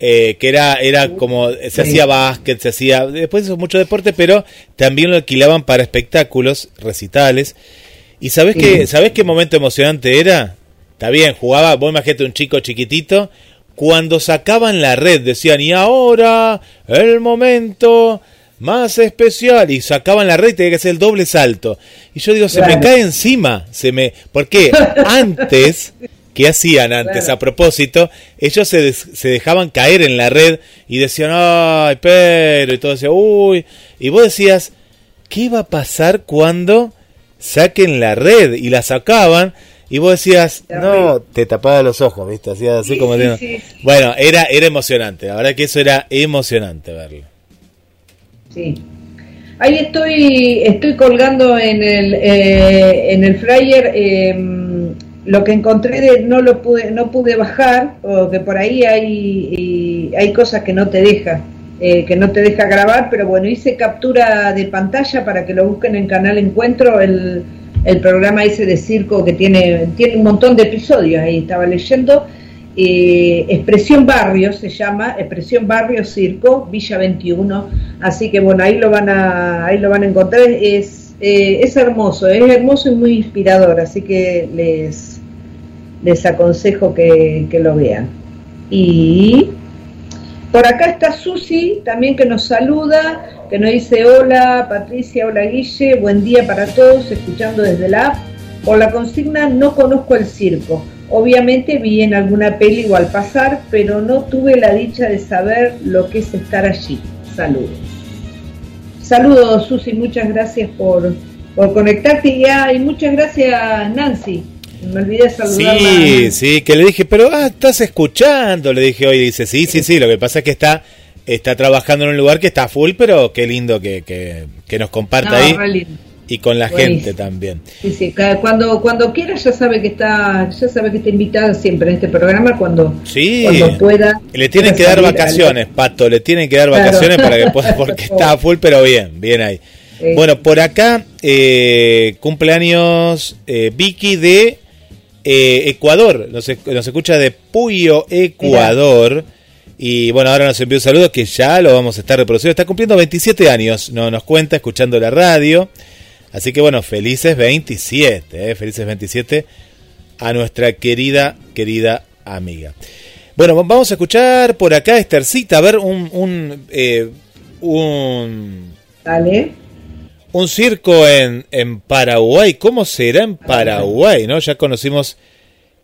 eh, que era, era como, se Sí. hacía básquet, se hacía, después hizo mucho deporte, pero también lo alquilaban para espectáculos, recitales. ¿Y sabés, Sí. qué, sabés qué momento emocionante era? Está bien, jugaba, vos imagínate un chico chiquitito, cuando sacaban la red decían, y ahora el momento más especial, y sacaban la red y tenía que hacer el doble salto. Y yo digo, se me cae encima, se me... ¿Por qué? <laughs> Antes, ¿qué hacían antes? Claro. A propósito, ellos se, des- se dejaban caer en la red y decían, ay, pero, y todo decía, uy, y vos decías, ¿qué iba a pasar cuando saquen la red? Y la sacaban, y vos decías, no, te tapaba los ojos, ¿viste? Hacías así Sí, como... sí. Bueno, era, era emocionante, la verdad que eso era emocionante verlo. Sí. Ahí estoy, estoy colgando en el, eh, en el flyer eh, lo que encontré de no lo pude, no pude bajar, o que por ahí hay, y hay cosas que no te deja, eh, que no te deja grabar, pero bueno, hice captura de pantalla para que lo busquen en Canal Encuentro, el, el programa ese de circo que tiene, tiene un montón de episodios, ahí estaba leyendo. Eh, Expresión Barrio se llama, Expresión Barrio Circo, Villa 21, así que bueno, ahí lo van a, ahí lo van a encontrar, es, eh, es hermoso, es hermoso y muy inspirador, así que les, aconsejo que, que lo vean. Y por acá está Susi, también que nos saluda, que nos dice hola Patricia, hola Guille, buen día para todos, escuchando desde la app. Por la consigna no conozco el circo. Obviamente vi en alguna peli o al pasar, pero no tuve la dicha de saber lo que es estar allí. Saludos. Saludos Susi, muchas gracias por, por conectarte y, ah, y muchas gracias Nancy. me olvidé saludarla. Sí, sí, que le dije, pero ah, estás escuchando, le dije hoy, dice, sí, sí, sí, lo que pasa es que está está trabajando en un lugar que está full, pero qué lindo que, que, nos comparta ahí. Y con la gente también. Sí, sí, cuando, cuando quiera ya sabe que está, ya sabe que está invitada siempre en este programa cuando, sí. cuando pueda. Le tienen que dar vacaciones, Pato, le tienen que dar vacaciones para que pueda, porque <laughs> está full, pero bien, bien ahí. Bueno, por acá, eh, cumpleaños eh, Vicky de eh, Ecuador, nos, nos, escucha de Puyo, Ecuador. Y bueno, ahora nos envió un saludo que ya lo vamos a estar reproduciendo. Está cumpliendo 27 años, no, nos cuenta, escuchando la radio. Así que bueno, felices 27, eh, felices 27 a nuestra querida, querida amiga. Bueno, vamos a escuchar por acá, Estercita, a ver un... un, eh, un Dale. Un circo en, en Paraguay. ¿Cómo será en Paraguay? ¿no? Ya conocimos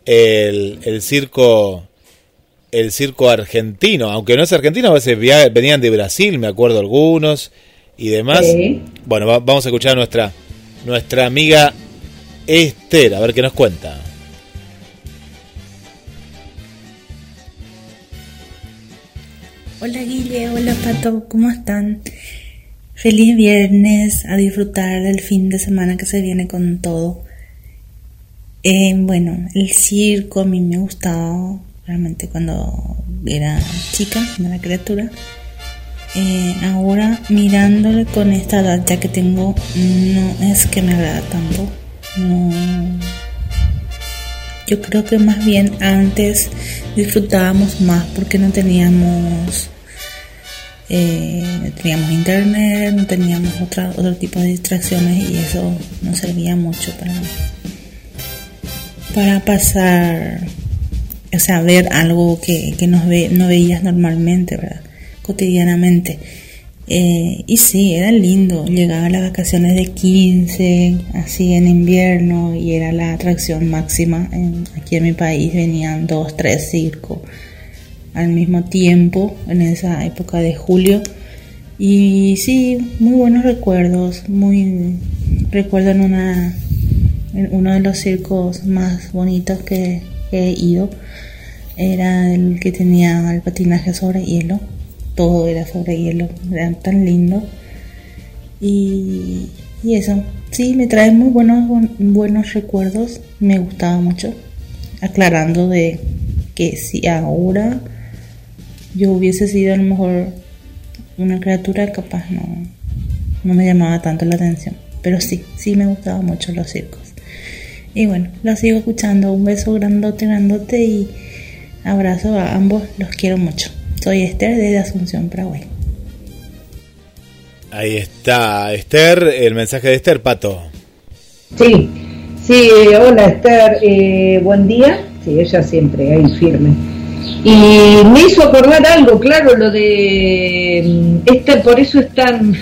el, el circo el circo argentino, aunque no es argentino, a veces venían de Brasil, me acuerdo algunos y demás. Bueno, vamos a escuchar a nuestra, nuestra amiga Esther, a ver qué nos cuenta. Hola Guille, hola Pato, ¿cómo están? Feliz viernes, a disfrutar del fin de semana que se viene con todo. Eh, bueno, el circo a mí me ha gustado realmente cuando era chica, cuando era criatura. Eh, ahora mirándole con esta edad ya que tengo, no es que me agrada tanto. Yo creo que más bien antes disfrutábamos más porque no teníamos eh, no teníamos internet, no teníamos otra, otro tipo de distracciones y eso nos servía mucho para, para pasar o sea, ver algo que, que no, ve, no veías normalmente, ¿verdad? Cotidianamente. Eh, y sí, era lindo. Llegaba las vacaciones de 15, así en invierno, y era la atracción máxima. aquí en mi país venían dos, tres circos al mismo tiempo, en esa época de julio. Y sí, muy buenos recuerdos. Muy recuerdo en una en uno de los circos más bonitos que he ido era el que tenía el patinaje sobre hielo, todo era sobre hielo, era tan lindo. Y, y eso, sí, me trae muy buenos, buenos recuerdos, me gustaba mucho, aclarando de que si ahora yo hubiese sido a lo mejor una criatura capaz no, no me llamaba tanto la atención, pero sí, sí me gustaban mucho los circos. Y bueno, lo sigo escuchando, un beso grandote, grandote y Abrazo a ambos, los quiero mucho. Soy Esther desde Asunción, Paraguay. Ahí está, Esther, el mensaje de Esther, Pato. Sí, sí, hola Esther, eh, buen día. Sí, ella siempre ahí firme. Y me hizo acordar algo, claro, lo de mm, Esther, por eso es tan,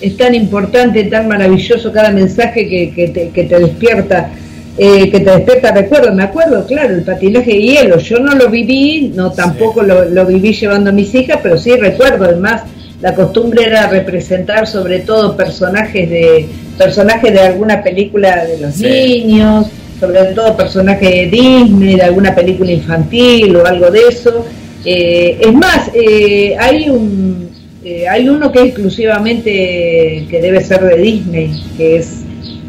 es tan importante, tan maravilloso cada mensaje que, que, te, que te despierta eh, que te despierta recuerdo, me acuerdo, claro, el patinaje de hielo, yo no lo viví, no tampoco lo, viví llevando a mis hijas, pero sí recuerdo, además la costumbre era representar sobre todo personajes de personajes de alguna película de los niños, sobre todo personajes de Disney, de alguna película infantil o algo de eso. Eh, es más, eh, hay un hay uno que es exclusivamente que debe ser de Disney, que es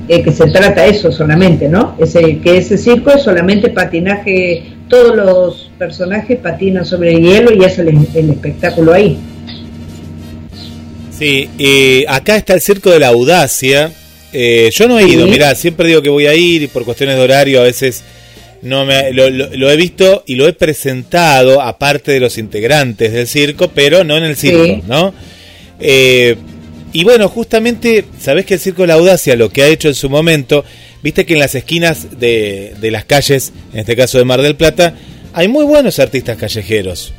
eh, que se trata eso solamente, ¿no? Ese, que ese circo es solamente patinaje, todos los personajes patinan sobre el hielo y es el, espectáculo ahí. Sí, y acá está el circo de la audacia. Eh, yo no he ido, mirá, siempre digo que voy a ir y por cuestiones de horario a veces no me, lo, he visto y lo he presentado aparte de los integrantes del circo, pero no en el circo, ¿no? Eh, y bueno, justamente, ¿sabés que el Circo de la Audacia lo que ha hecho en su momento? Viste que en las esquinas de, las calles, en este caso de Mar del Plata, hay muy buenos artistas callejeros.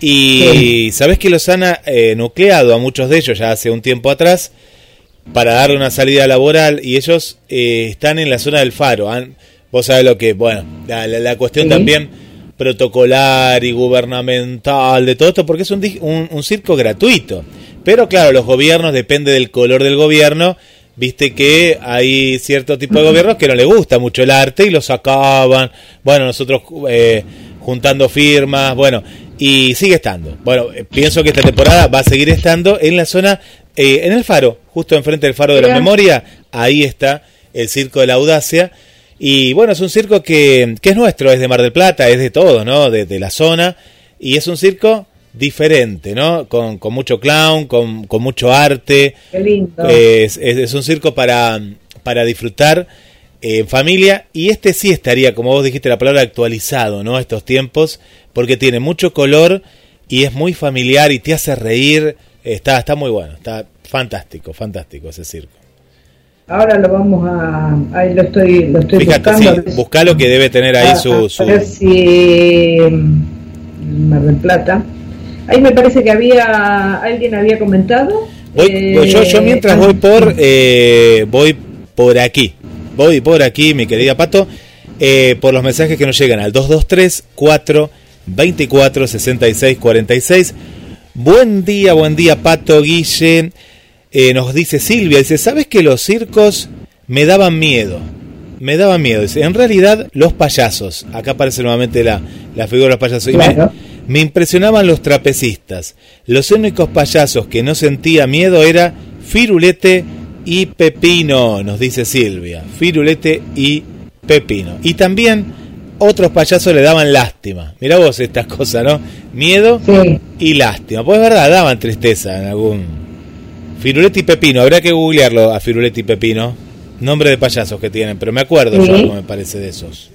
Y sabés que los han eh, nucleado a muchos de ellos ya hace un tiempo atrás para darle una salida laboral y ellos eh, están en la zona del faro. vos sabés lo que, bueno, la, cuestión también protocolar y gubernamental de todo esto, porque es un, un circo gratuito. Pero claro, los gobiernos, depende del color del gobierno, viste que hay cierto tipo de gobiernos que no le gusta mucho el arte y lo sacaban. Bueno, nosotros eh, juntando firmas, bueno, y sigue estando. Bueno, eh, pienso que esta temporada va a seguir estando en la zona, eh, en el faro, justo enfrente del faro de la memoria, ahí está el Circo de la Audacia. Y bueno, es un circo que, que es nuestro, es de Mar del Plata, es de todos, ¿no? De, de la zona. Y es un circo diferente, ¿no? Con, con mucho clown, con, con, mucho arte. Qué lindo. Es, es, es un circo para, para disfrutar en familia y este sí estaría, como vos dijiste la palabra, actualizado, ¿no? A estos tiempos, porque tiene mucho color y es muy familiar y te hace reír. Está, está muy bueno, está fantástico, fantástico ese circo. Ahora lo vamos a. Ahí lo estoy, lo estoy Fíjate, buscando. sí, buscalo que debe tener ahí a, su. a su... ver si. Mar del Plata. Ahí me parece que había. Alguien había comentado. Voy, Eh, yo, yo mientras voy por eh, voy por aquí, voy por aquí, mi querida Pato, eh, por los mensajes que nos llegan al 223 4 24 66 46. Buen día, buen día, Pato Guille. Eh, nos dice Silvia, dice, ¿sabes que los circos me daban miedo? Me daban miedo. Dice, en realidad, los payasos. Acá aparece nuevamente la, la figura de los payasos. Y me- Claro. Me impresionaban los trapecistas. Los únicos payasos que no sentía miedo era Firulete y Pepino, nos dice Silvia. Firulete y Pepino. Y también otros payasos le daban lástima. Mirá vos estas cosas, ¿no? Miedo Sí. y lástima. Pues es verdad, daban tristeza en algún... Firulete y Pepino, habrá que googlearlo a Firulete y Pepino. Nombre de payasos que tienen, pero me acuerdo Sí. yo algo, me parece, de esos.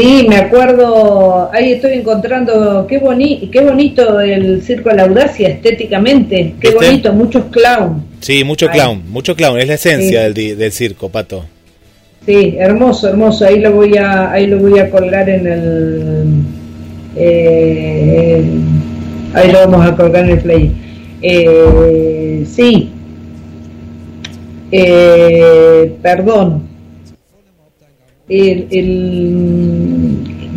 Sí, me acuerdo, ahí estoy encontrando, qué, boni qué bonito el Circo de la Audacia estéticamente, qué ¿Viste? bonito, muchos clown. Sí, mucho clown, mucho clown, es la esencia Sí. del, del circo, Pato. Sí, hermoso, hermoso, ahí lo voy a, ahí lo voy a colgar en el, eh, ahí lo vamos a colgar en el play. Eh, sí, eh, perdón. El, el-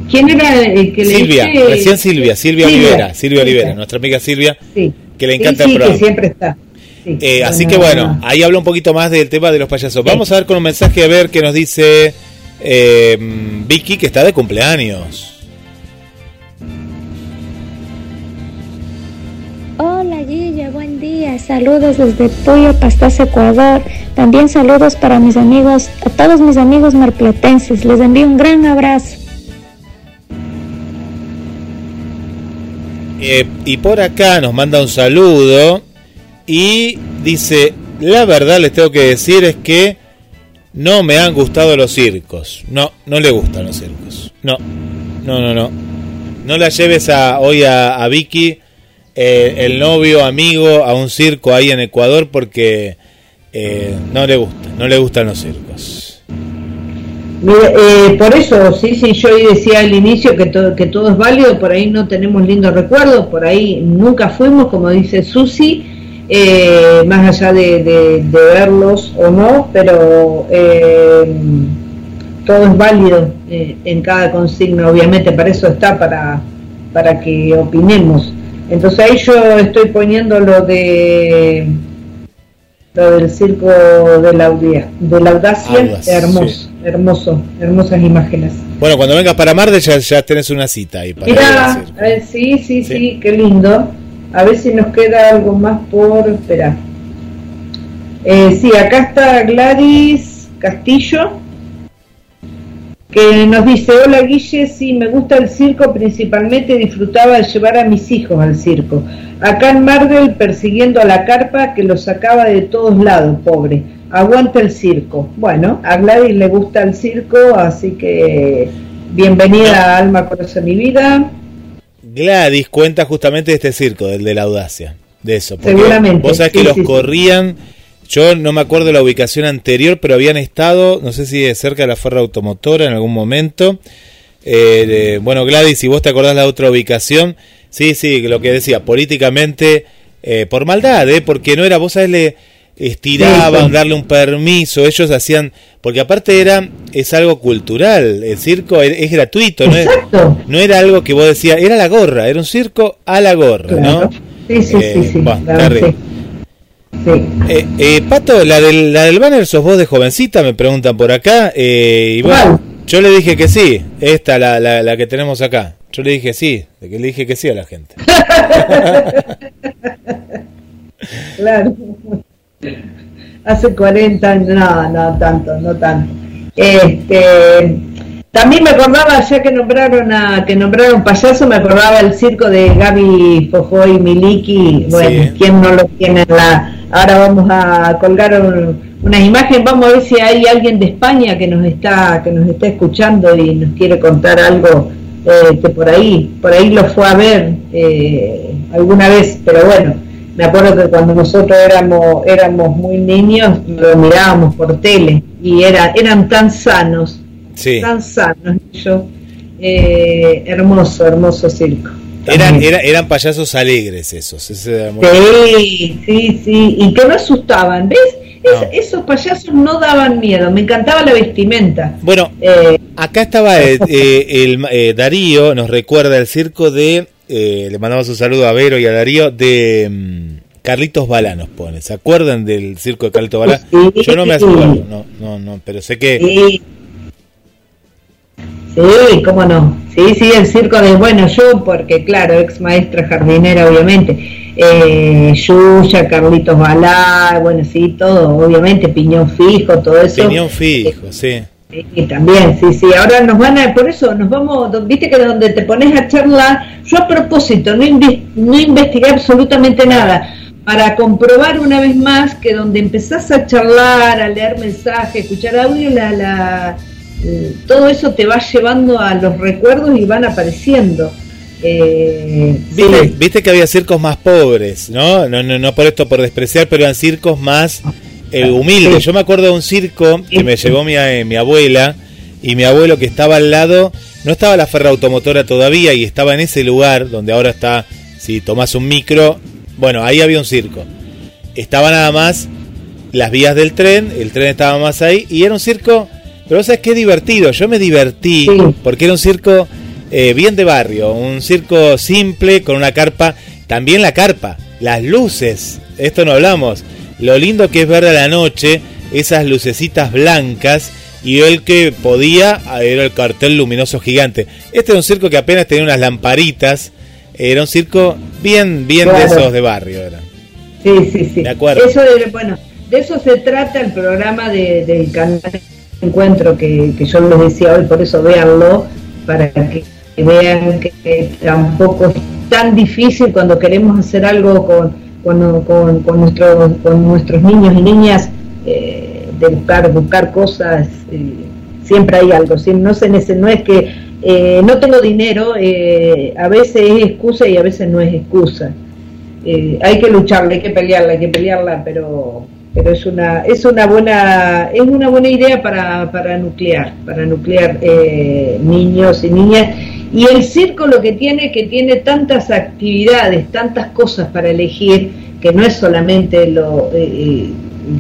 ¿Quién era el que le Silvia, dije? recién Silvia, Silvia, Olivera, Silvia Olivera, nuestra amiga Silvia, Sí. que le Sí, encanta sí, el programa. que siempre está. Sí. Eh, así Bueno, que bueno, ahí habla un poquito más del tema de los payasos. Sí. Vamos a ver con un mensaje a ver qué nos dice eh, Vicky, que está de cumpleaños. Hola Guille, buen Saludos desde Puyo, Pastaza, Ecuador. También saludos para mis amigos, a todos mis amigos marplatenses. Les envío un gran abrazo. Eh, y por acá nos manda un saludo y dice, la verdad les tengo que decir es que no me han gustado los circos. No, no le gustan los circos. No, no, no, no. No la lleves a, hoy a Vicky, el novio, amigo, a un circo ahí en Ecuador porque eh, no le gusta, no le gustan los circos. Eh, por eso, sí, sí, yo decía al inicio que todo, que todo es válido, por ahí no tenemos lindos recuerdos, por ahí nunca fuimos, como dice Susi, eh, más allá de, verlos o no, pero todo es válido en cada consigna, obviamente, para eso está, para que opinemos. Entonces ahí yo estoy poniendo lo de lo del circo de la, de la audacia, hermoso, hermoso, hermosas imágenes. Bueno, cuando vengas para Mar del ya, ya tenés una cita ahí para a ver, sí, sí, Sí. sí, qué lindo. A ver si nos queda algo más por esperar. Eh, sí, acá está Gladys Castillo, que nos dice, hola Guille, sí, me gusta el circo, principalmente disfrutaba de llevar a mis hijos al circo. Acá en Marvel persiguiendo a la carpa que lo sacaba de todos lados, pobre. Aguanta el circo. Bueno, a Gladys le gusta el circo, así que bienvenida a Alma Conoce Mi Vida. Gladys cuenta justamente de este circo, del de la audacia. De eso. Porque Seguramente, Vos sabés que sí, los sí, sí. Yo no me acuerdo de la ubicación anterior, pero habían estado, no sé si de cerca de la Ferra Automotora en algún momento. Eh, bueno, Gladys, si vos te acordás la otra ubicación, sí, sí, lo que decía, políticamente, eh, por maldad, ¿eh? porque no era, vos sabés, le estiraban, Sí, sí. darle un permiso, ellos hacían, porque aparte era, es algo cultural, el circo es, es gratuito, ¿no es, no era algo que vos decías, era la gorra, era un circo a la gorra, Claro. ¿no? Sí, sí, Eh, sí, sí. bueno, claro, sí. Sí. Eh, eh, Pato, la del, la del banner sos vos de jovencita, me preguntan por acá. Eh, y bueno, yo le dije que sí, esta, la, la, la que tenemos acá. Yo le dije sí, de que le dije que sí a la gente. <laughs> claro. Hace 40 años, no, no tanto, no tanto. Este, también me acordaba, ya que nombraron a que nombraron payaso, me acordaba el circo de Gaby Fofo y Miliki. Bueno, Sí. ¿quién no lo tiene en la? Ahora vamos a colgar un- unas imágenes. Vamos a ver si hay alguien de España que nos está que nos está escuchando y nos quiere contar algo eh, que por ahí por ahí lo fue a ver eh, alguna vez. Pero bueno, me acuerdo que cuando nosotros éramos éramos muy niños lo mirábamos por tele y era eran tan sanos Sí. tan sanos yo eh, hermoso hermoso circo Eran, era- eran payasos alegres esos. ese era muy- sí sí sí y que no asustaban ves Es- No. esos payasos no daban miedo me encantaba la vestimenta Bueno, Eh, acá estaba eh, eh, el eh, Darío, nos recuerda el circo de, eh, le mandamos un saludo a Vero y a Darío, de mm, Carlitos Balá nos pone. ¿Se acuerdan del circo de Carlitos Balá? Sí. Yo no me acuerdo, no, no, no, pero sé que... sí Sí, cómo no. Sí, sí, el circo de, bueno, yo, porque claro, ex maestra jardinera, obviamente. Eh, Yuya, Carlitos Balá, bueno, sí, todo, obviamente, Piñón Fijo, todo eso. Piñón fijo, sí. Sí, también, sí, sí. Ahora nos van a, por eso nos vamos, viste que donde te pones a charlar, yo a propósito no, inve- no investigué absolutamente nada, para comprobar una vez más que donde empezás a charlar, a leer mensajes, escuchar audio, la, la, todo eso te va llevando a los recuerdos y van apareciendo. Eh, ¿Viste, sí. viste que había circos más pobres, ¿no? No, no, no por esto por despreciar, pero eran circos más eh, humildes. Sí. Yo me acuerdo de un circo que me llevó mi, eh, mi abuela y mi abuelo que estaba al lado, no estaba la ferra automotora todavía y estaba en ese lugar donde ahora está, si tomás un micro, bueno, ahí había un circo. Estaba nada más las vías del tren, el tren estaba más ahí y era un circo, pero vos sabés qué divertido, yo me divertí Sí. porque era un circo eh, bien de barrio, un circo simple con una carpa, también la carpa, las luces, esto no hablamos, lo lindo que es ver a la noche esas lucecitas blancas y el que podía era el cartel luminoso gigante. Este era un circo que apenas tenía unas lamparitas, era un circo bien, bien de esos de barrio. Era. Sí, sí, sí. De acuerdo. Eso de, bueno, de eso se trata el programa de, del canal encuentro que, que yo les decía hoy, por eso véanlo, para que vean que, tampoco es tan difícil cuando queremos hacer algo con, con, con, con con nuestros niños y niñas, eh, de buscar, buscar cosas, eh, siempre hay algo, ¿sí? no, se, no es que eh, no tengo dinero, eh, a veces es excusa y a veces no es excusa hay que lucharla, hay que pelearla, hay que pelearla, pero pero es una es una buena es una buena idea para, para nuclear, para nuclear eh, niños y niñas y el circo lo que tiene que tiene tantas actividades, tantas cosas para elegir que no es solamente lo eh, eh,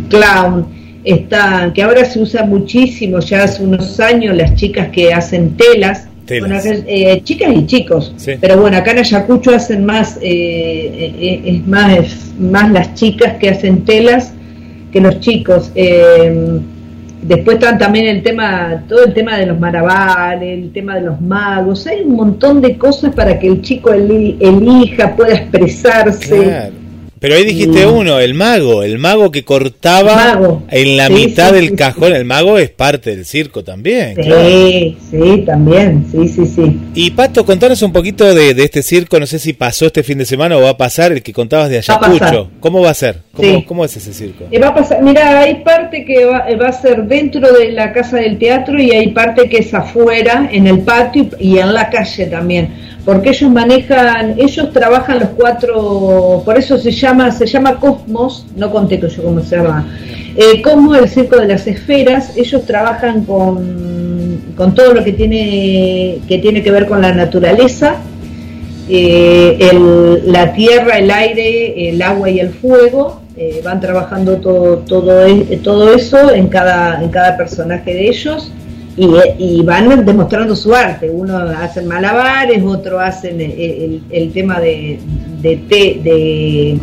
clown está que ahora se usa muchísimo ya hace unos años las chicas que hacen telas. Bueno, eh, chicas y chicos Sí. pero bueno acá en Ayacucho hacen más eh, eh, es más es más las chicas que hacen telas que los chicos eh, después están también el tema todo el tema de los maravales el tema de los magos hay un montón de cosas para que el chico eli- elija pueda expresarse Claro. Pero ahí dijiste uno, el mago, el mago que cortaba Mago. en la Sí, mitad sí, del sí, cajón. El mago es parte del circo también. sí, claro. sí, también, sí, sí, sí. Y Pato, contanos un poquito de, de este circo, no sé si pasó este fin de semana o va a pasar, el que contabas de Va. Ayacucho. ¿Cómo va a ser? ¿Cómo, Sí. cómo es ese circo? Eh, va a pasar, mira, hay parte que va, eh, va a ser dentro de la casa del teatro y hay parte que es afuera, en el patio y en la calle también, porque ellos manejan, ellos trabajan los cuatro, por eso se llama, se llama Cosmos, no conté que yo cómo se llama, eh, Cosmos, el circo de las esferas, ellos trabajan con, con todo lo que tiene, que tiene que ver con la naturaleza, eh, la tierra, el aire, el agua y el fuego. eh, van trabajando todo, todo, todo eso en cada, en cada personaje de ellos y, eh, y van demostrando su arte. Uno hacen malabares, otro hacen el, el- el tema de, de, té- de,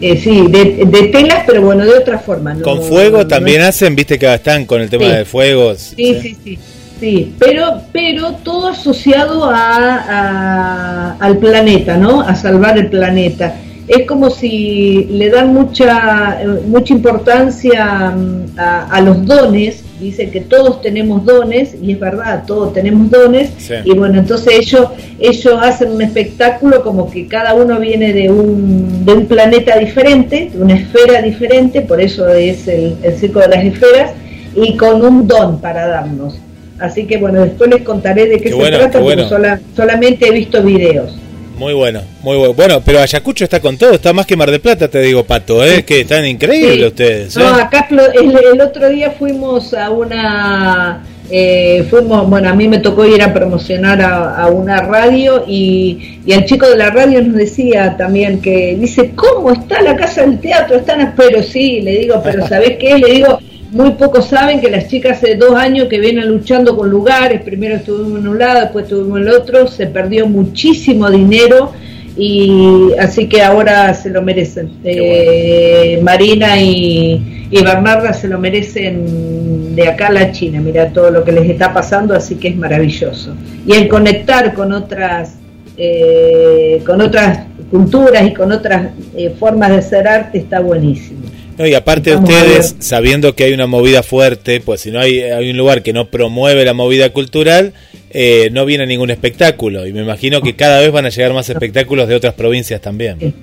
Eh, sí, de, de, telas, pero bueno, de otra forma. ¿Con fuego también hacen? ¿Viste que están con el tema de fuego? Sí, sí, sí. sí. pero, pero todo asociado a, al planeta, ¿no? A salvar el planeta. Es como si le dan mucha, mucha importancia mm, a, a los dones dice que todos tenemos dones, y es verdad, todos tenemos dones, y bueno, entonces ellos, ellos hacen un espectáculo como que cada uno viene de un, de un planeta diferente, de una esfera diferente, por eso es el, el circo de las esferas, y con un don para darnos. Así que bueno, después les contaré de qué, se trata, porque solamente he visto videos. Muy bueno, muy bueno. Bueno, pero Ayacucho está con todo, está más que Mar de Plata, te digo, Pato, ¿eh? que están increíbles ustedes. ¿eh? No, acá el, otro día fuimos a una... Eh, fuimos, bueno, a mí me tocó ir a promocionar a, una radio y, y, el chico de la radio nos decía también que dice, ¿cómo está la casa del teatro? Están, pero sí, le digo, pero <laughs> ¿sabés qué? Le digo, muy pocos saben que las chicas hace dos años que vienen luchando con lugares, primero estuvimos en un lado, después estuvimos en el otro, se perdió muchísimo dinero y así que ahora se lo merecen. Eh, Marina y, y, Bernarda se lo merecen de acá a la China, mira todo lo que les está pasando, así que es maravilloso. Y el conectar con otras, eh, con otras culturas y con otras eh, formas de hacer arte está buenísimo y aparte de ustedes, sabiendo que hay una movida fuerte, pues si no hay, hay un lugar que no promueve la movida cultural, eh, no viene ningún espectáculo. Y me imagino que cada vez van a llegar más espectáculos de otras provincias también.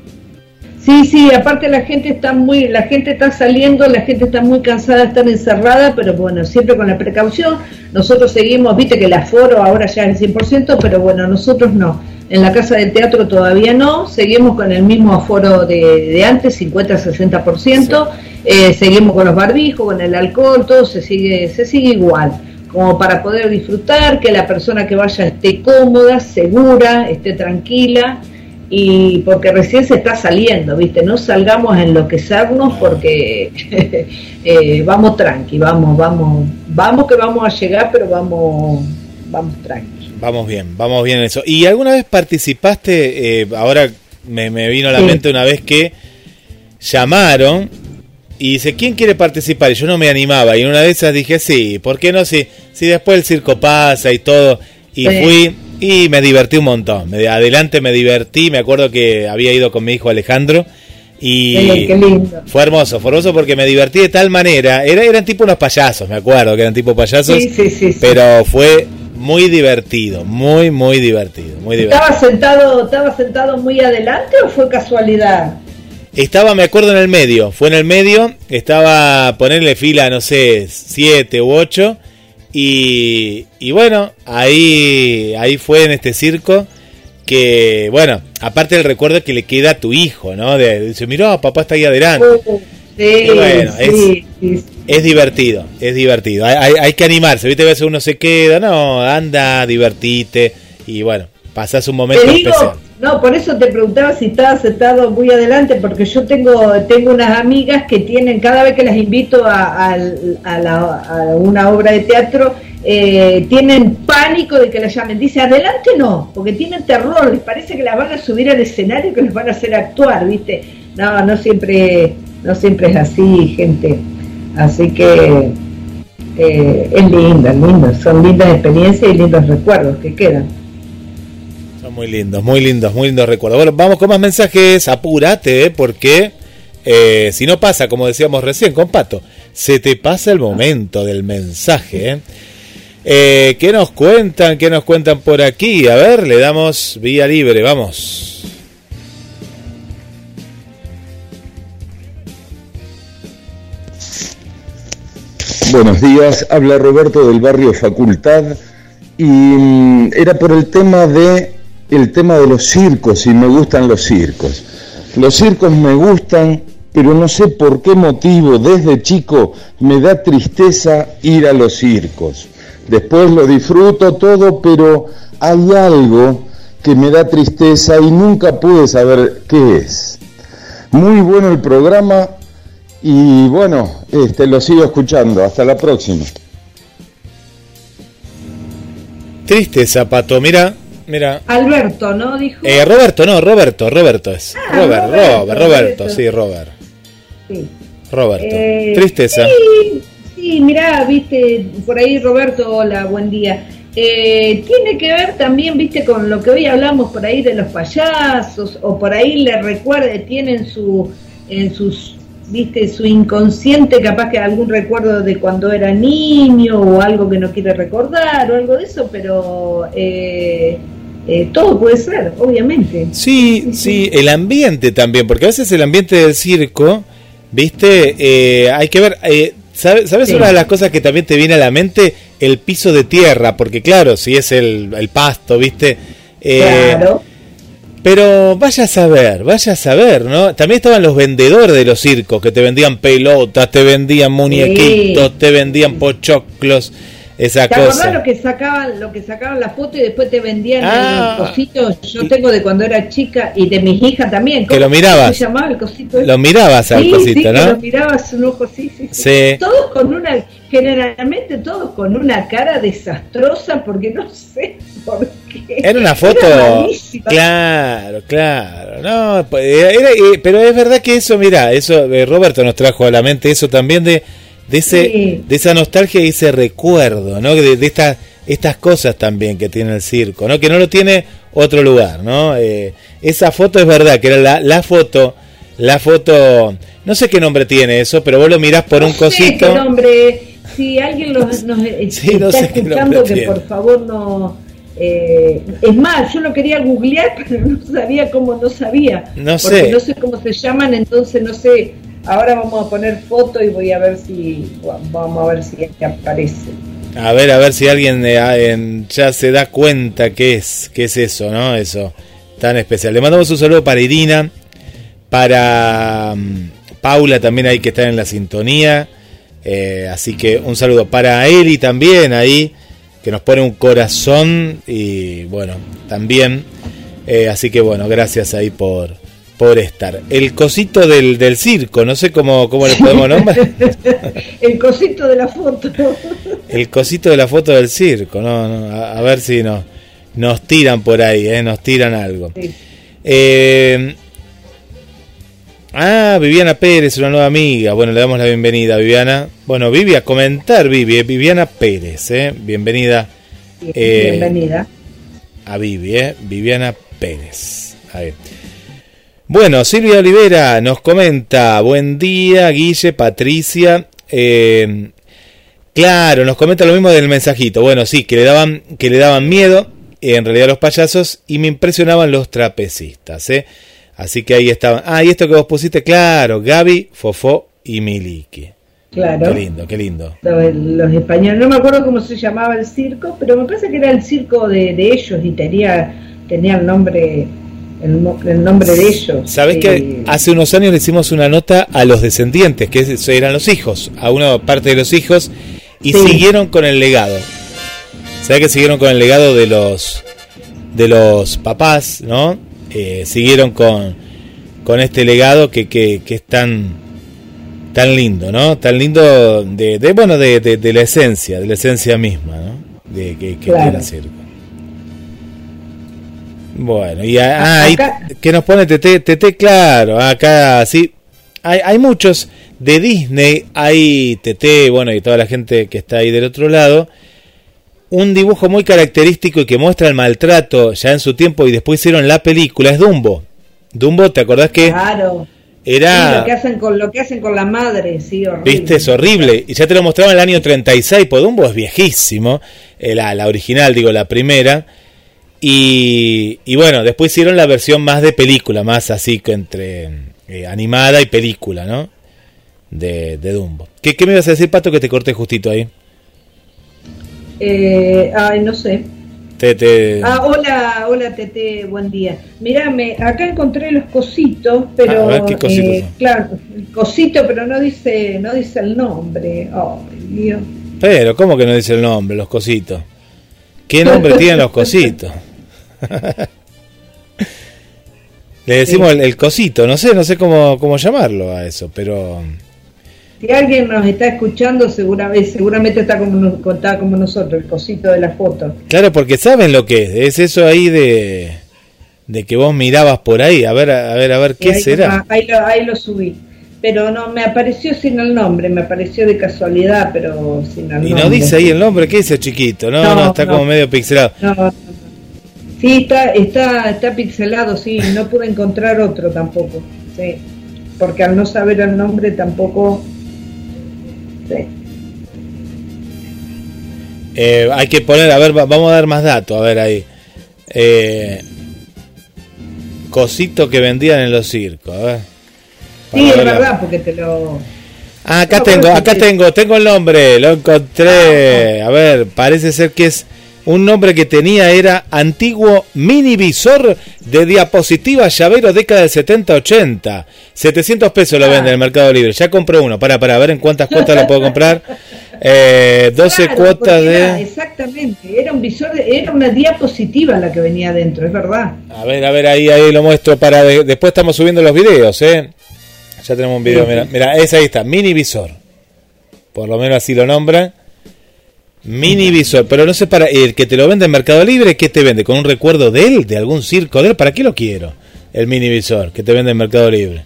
Sí, sí, aparte la gente está muy, la gente está saliendo, la gente está muy cansada estar encerrada, pero bueno, siempre con la precaución. Nosotros seguimos, viste que el aforo ahora ya es el 100%, pero bueno, nosotros no en la Casa del Teatro todavía no, seguimos con el mismo aforo de, antes, 50-60%, eh, seguimos con los barbijos, con el alcohol, todo se sigue, se sigue igual, como para poder disfrutar, que la persona que vaya esté cómoda, segura, esté tranquila, y porque recién se está saliendo, ¿viste? No salgamos a enloquecernos porque <laughs> eh, vamos tranqui, vamos, vamos, vamos que vamos a llegar, pero vamos, vamos tranqui. Vamos bien, vamos bien en eso. ¿Y alguna vez participaste? Eh, ahora me, vino a la mente una vez que llamaron y dice, ¿quién quiere participar? Y yo no me animaba. Y una de esas dije, sí, ¿por qué no? Si, si después el circo pasa y todo. Y fui y me divertí un montón. Me, adelante me divertí. Me acuerdo que había ido con mi hijo Alejandro. Y fue hermoso, fue hermoso porque me divertí de tal manera. Era, eran tipo unos payasos, me acuerdo que eran tipo payasos. Sí, sí, pero fue muy divertido, muy, muy divertido, muy divertido. ¿Estaba sentado, estaba sentado muy adelante o fue casualidad? Estaba, me acuerdo, en el medio. Fue en el medio, estaba ponerle fila, no sé, siete u ocho. Y, y bueno, ahí, ahí fue en este circo que, bueno, aparte del recuerdo que le queda a tu hijo, ¿no? De, dice, mirá, papá está ahí adelante. Sí, bueno, sí, es, es divertido, es divertido. Hay, hay, que animarse, ¿viste? A veces uno se queda, no, anda, divertite y bueno, pasás un momento especial. No, por eso te preguntaba si estabas sentado muy adelante, porque yo tengo tengo unas amigas que tienen, cada vez que las invito a, una obra de teatro, eh, tienen pánico de que las llamen. Dice, adelante no, porque tienen terror, les parece que las van a subir al escenario, que les van a hacer actuar, ¿viste? No, no siempre, no siempre es así, gente. Así que eh, es linda, lindo, son lindas experiencias y lindos recuerdos que quedan. Son muy lindos, muy lindos, muy lindos recuerdos. Bueno, vamos con más mensajes, apúrate, ¿eh? porque eh, si no pasa, como decíamos recién con Pato, se te pasa el momento del mensaje. ¿eh? Eh, ¿Qué nos cuentan? ¿Qué nos cuentan por aquí? A ver, le damos vía libre, vamos. Buenos días, habla Roberto del barrio Facultad y mm, era por el tema de el tema de los circos y me gustan los circos. Los circos me gustan, pero no sé por qué motivo desde chico me da tristeza ir a los circos. Después lo disfruto todo, pero hay algo que me da tristeza y nunca pude saber qué es. Muy bueno el programa, y bueno, este, lo sigo escuchando. Hasta la próxima. Triste zapato, mira, Mira. Alberto, ¿no? Dijo. Eh, Roberto, no, Roberto, Roberto es. Ah, Robert, Roberto, Robert, Roberto, Roberto. sí, Robert. Sí. Roberto. Eh, Tristeza. Sí, sí, mirá, viste, por ahí Roberto, hola, buen día. Eh, tiene que ver también, viste, con lo que hoy hablamos por ahí de los payasos, o por ahí le recuerde, tienen su, en sus, viste, su inconsciente, capaz que algún recuerdo de cuando era niño, o algo que no quiere recordar, o algo de eso, pero eh, eh, todo puede ser, obviamente. Sí, sí, el ambiente también, porque a veces el ambiente del circo, viste, Eh, hay que ver, eh, ¿sabes, sabes Sí. una de las cosas que también te viene a la mente? El piso de tierra, porque claro, si es el, el pasto, viste. Eh, Claro. Pero vaya a saber, vaya a saber, ¿no? También estaban los vendedores de los circos que te vendían pelotas, te vendían muñequitos, te vendían pochoclos, esa ¿Te acordás cosa. lo que sacaban, lo que sacaban la foto y después te vendían Ah. el cosito? Yo tengo de cuando era chica y de mis hijas también. Que lo mirabas. se llamaba el cosito? ese? Lo mirabas al sí, cosito, sí, que ¿no? lo mirabas un ojo, sí, sí. Sí. Todos con una, generalmente todos con una cara desastrosa porque no sé por qué. Era una foto. claro, claro. No, pues, era- pero es verdad que eso, mira, eso Roberto nos trajo a la mente eso también de de ese Sí. de esa nostalgia y ese recuerdo, ¿no? De, de estas estas cosas también que tiene el circo, ¿no? Que no lo tiene otro lugar, ¿no? Eh, esa foto es verdad que era la, la foto la foto no sé qué nombre tiene eso, pero vos lo mirás por un No sé cosito. qué nombre, si alguien los, nos <laughs> Sí, no está sé qué escuchando, que tiene. por favor no. Eh, es más, yo lo quería googlear, <laughs> pero no sabía cómo no sabía. No porque sé. no sé cómo se llaman, entonces no sé. Ahora vamos a poner foto y voy a ver si vamos a ver si aparece. A ver, a ver si alguien eh, ah, ya se da cuenta qué es, qué es eso, ¿no? Eso tan especial. Le mandamos un saludo para Irina, para mm, Paula también ahí que está en la sintonía. Eh, así que un saludo para Eli también ahí, que nos pone un corazón y bueno, también. Eh, así que bueno, gracias ahí por, por estar. El cosito del, del circo, no sé cómo, cómo le podemos nombrar. <laughs> El cosito de la foto. El cosito de la foto del circo, no, no, a, a ver si nos, nos tiran por ahí, eh, nos tiran algo. Eh, ah, Viviana Pérez, una nueva amiga. Bueno, le damos la bienvenida, Viviana. Bueno, Vivi, a comentar, Vivi, eh, Viviana Pérez, eh, bienvenida. eh, Bienvenida. a Vivi, eh, Viviana Pérez. Ahí. Bueno, Silvia Olivera nos comenta, buen día, Guille, Patricia. eh, claro, nos comenta lo mismo del mensajito. Bueno, sí, que le daban, que le daban miedo, en realidad los payasos, y me impresionaban los trapecistas. ¿eh? Así que ahí estaban. Ah, y esto que vos pusiste, claro, Gaby, Fofó y Miliki. Claro. Qué lindo, qué lindo. Los, españoles, no me acuerdo cómo se llamaba el circo, pero me parece que era el circo de, de ellos y tenía, tenía el nombre el, el nombre de ellos. Sabés Eh, que hace unos años le hicimos una nota a los descendientes, que eran los hijos, a una parte de los hijos, y Sí. siguieron con el legado. Sabés que siguieron con el legado de los de los papás, ¿no? Eh, siguieron con, con este legado que, que, que es tan tan lindo, ¿no? Tan lindo de, de bueno de, de, de la esencia, de la esencia misma, ¿no? De que, que Claro. circo. Bueno, y a- ah, que nos pone TT, TT, claro, acá sí. Hay, hay muchos de Disney, hay TT, bueno, y toda la gente que está ahí del otro lado. Un dibujo muy característico y que muestra el maltrato ya en su tiempo y después hicieron la película, es Dumbo. Dumbo, ¿te acordás que Claro. era... Sí, lo que hacen con lo que hacen con la madre, sí, horrible. Viste, es horrible. Y ya te lo mostraba en el año 36, pues Dumbo es viejísimo. eh, la, la original, digo, la primera. Y, y bueno, después hicieron la versión más de película, más así que entre eh, animada y película, ¿no? De, de Dumbo. ¿Qué, ¿Qué me ibas a decir, Pato, que te corté justito ahí? Eh, ay, no sé. Te, te- Ah, hola, hola Tete, buen día. Mírame, acá encontré los cositos, pero Ah, a ver, ¿qué cositos eh, claro, cosito, pero no dice, no dice el nombre. Ay, Dios. Pero, ¿cómo que no dice el nombre, los cositos? ¿Qué nombre <laughs> tienen los cositos? Le decimos el, el cosito, no sé, no sé cómo, cómo llamarlo a eso, pero... Si alguien nos está escuchando, seguramente, seguramente está como, está como nosotros, el cosito de la foto. Claro, porque saben lo que es. Es eso ahí de, de que vos mirabas por ahí. A ver, a ver, a ver, ¿qué será? ahí, lo, ahí lo subí. Pero no, me apareció sin el nombre, me apareció de casualidad, pero sin el nombre. Y no dice ahí el nombre, ¿qué dice chiquito? No, no, está como medio pixelado. No, Sí, está, está, está pixelado, sí, no pude encontrar otro tampoco, sí, porque al no saber el nombre tampoco, sí. Eh, hay que poner, a ver, vamos a dar más datos, a ver ahí. Eh, cosito que vendían en los circos, a ver. Sí, es verdad, porque te lo... Ah, acá tengo, acá tengo, tengo el nombre, lo encontré. Ah, a ver, parece ser que es un nombre que tenía era antiguo mini visor de diapositiva llavero década del 70-80. 700 pesos lo vende en el Mercado Libre. Ya compré uno. Para, para ver en cuántas cuotas lo puedo comprar. <laughs> Eh, 12 cuotas de... exactamente, era un visor, era una diapositiva la que venía adentro, es verdad. A ver, a ver, ahí, ahí lo muestro para... después estamos subiendo los videos, ¿eh? Ya tenemos un video, mira, mira, ese ahí está, mini visor. Por lo menos así lo nombra. Mini visor, pero no sé para el que te lo vende en Mercado Libre, ¿qué te vende? ¿Con un recuerdo de él, de algún circo de él? ¿Para qué lo quiero? El mini visor que te vende en Mercado Libre.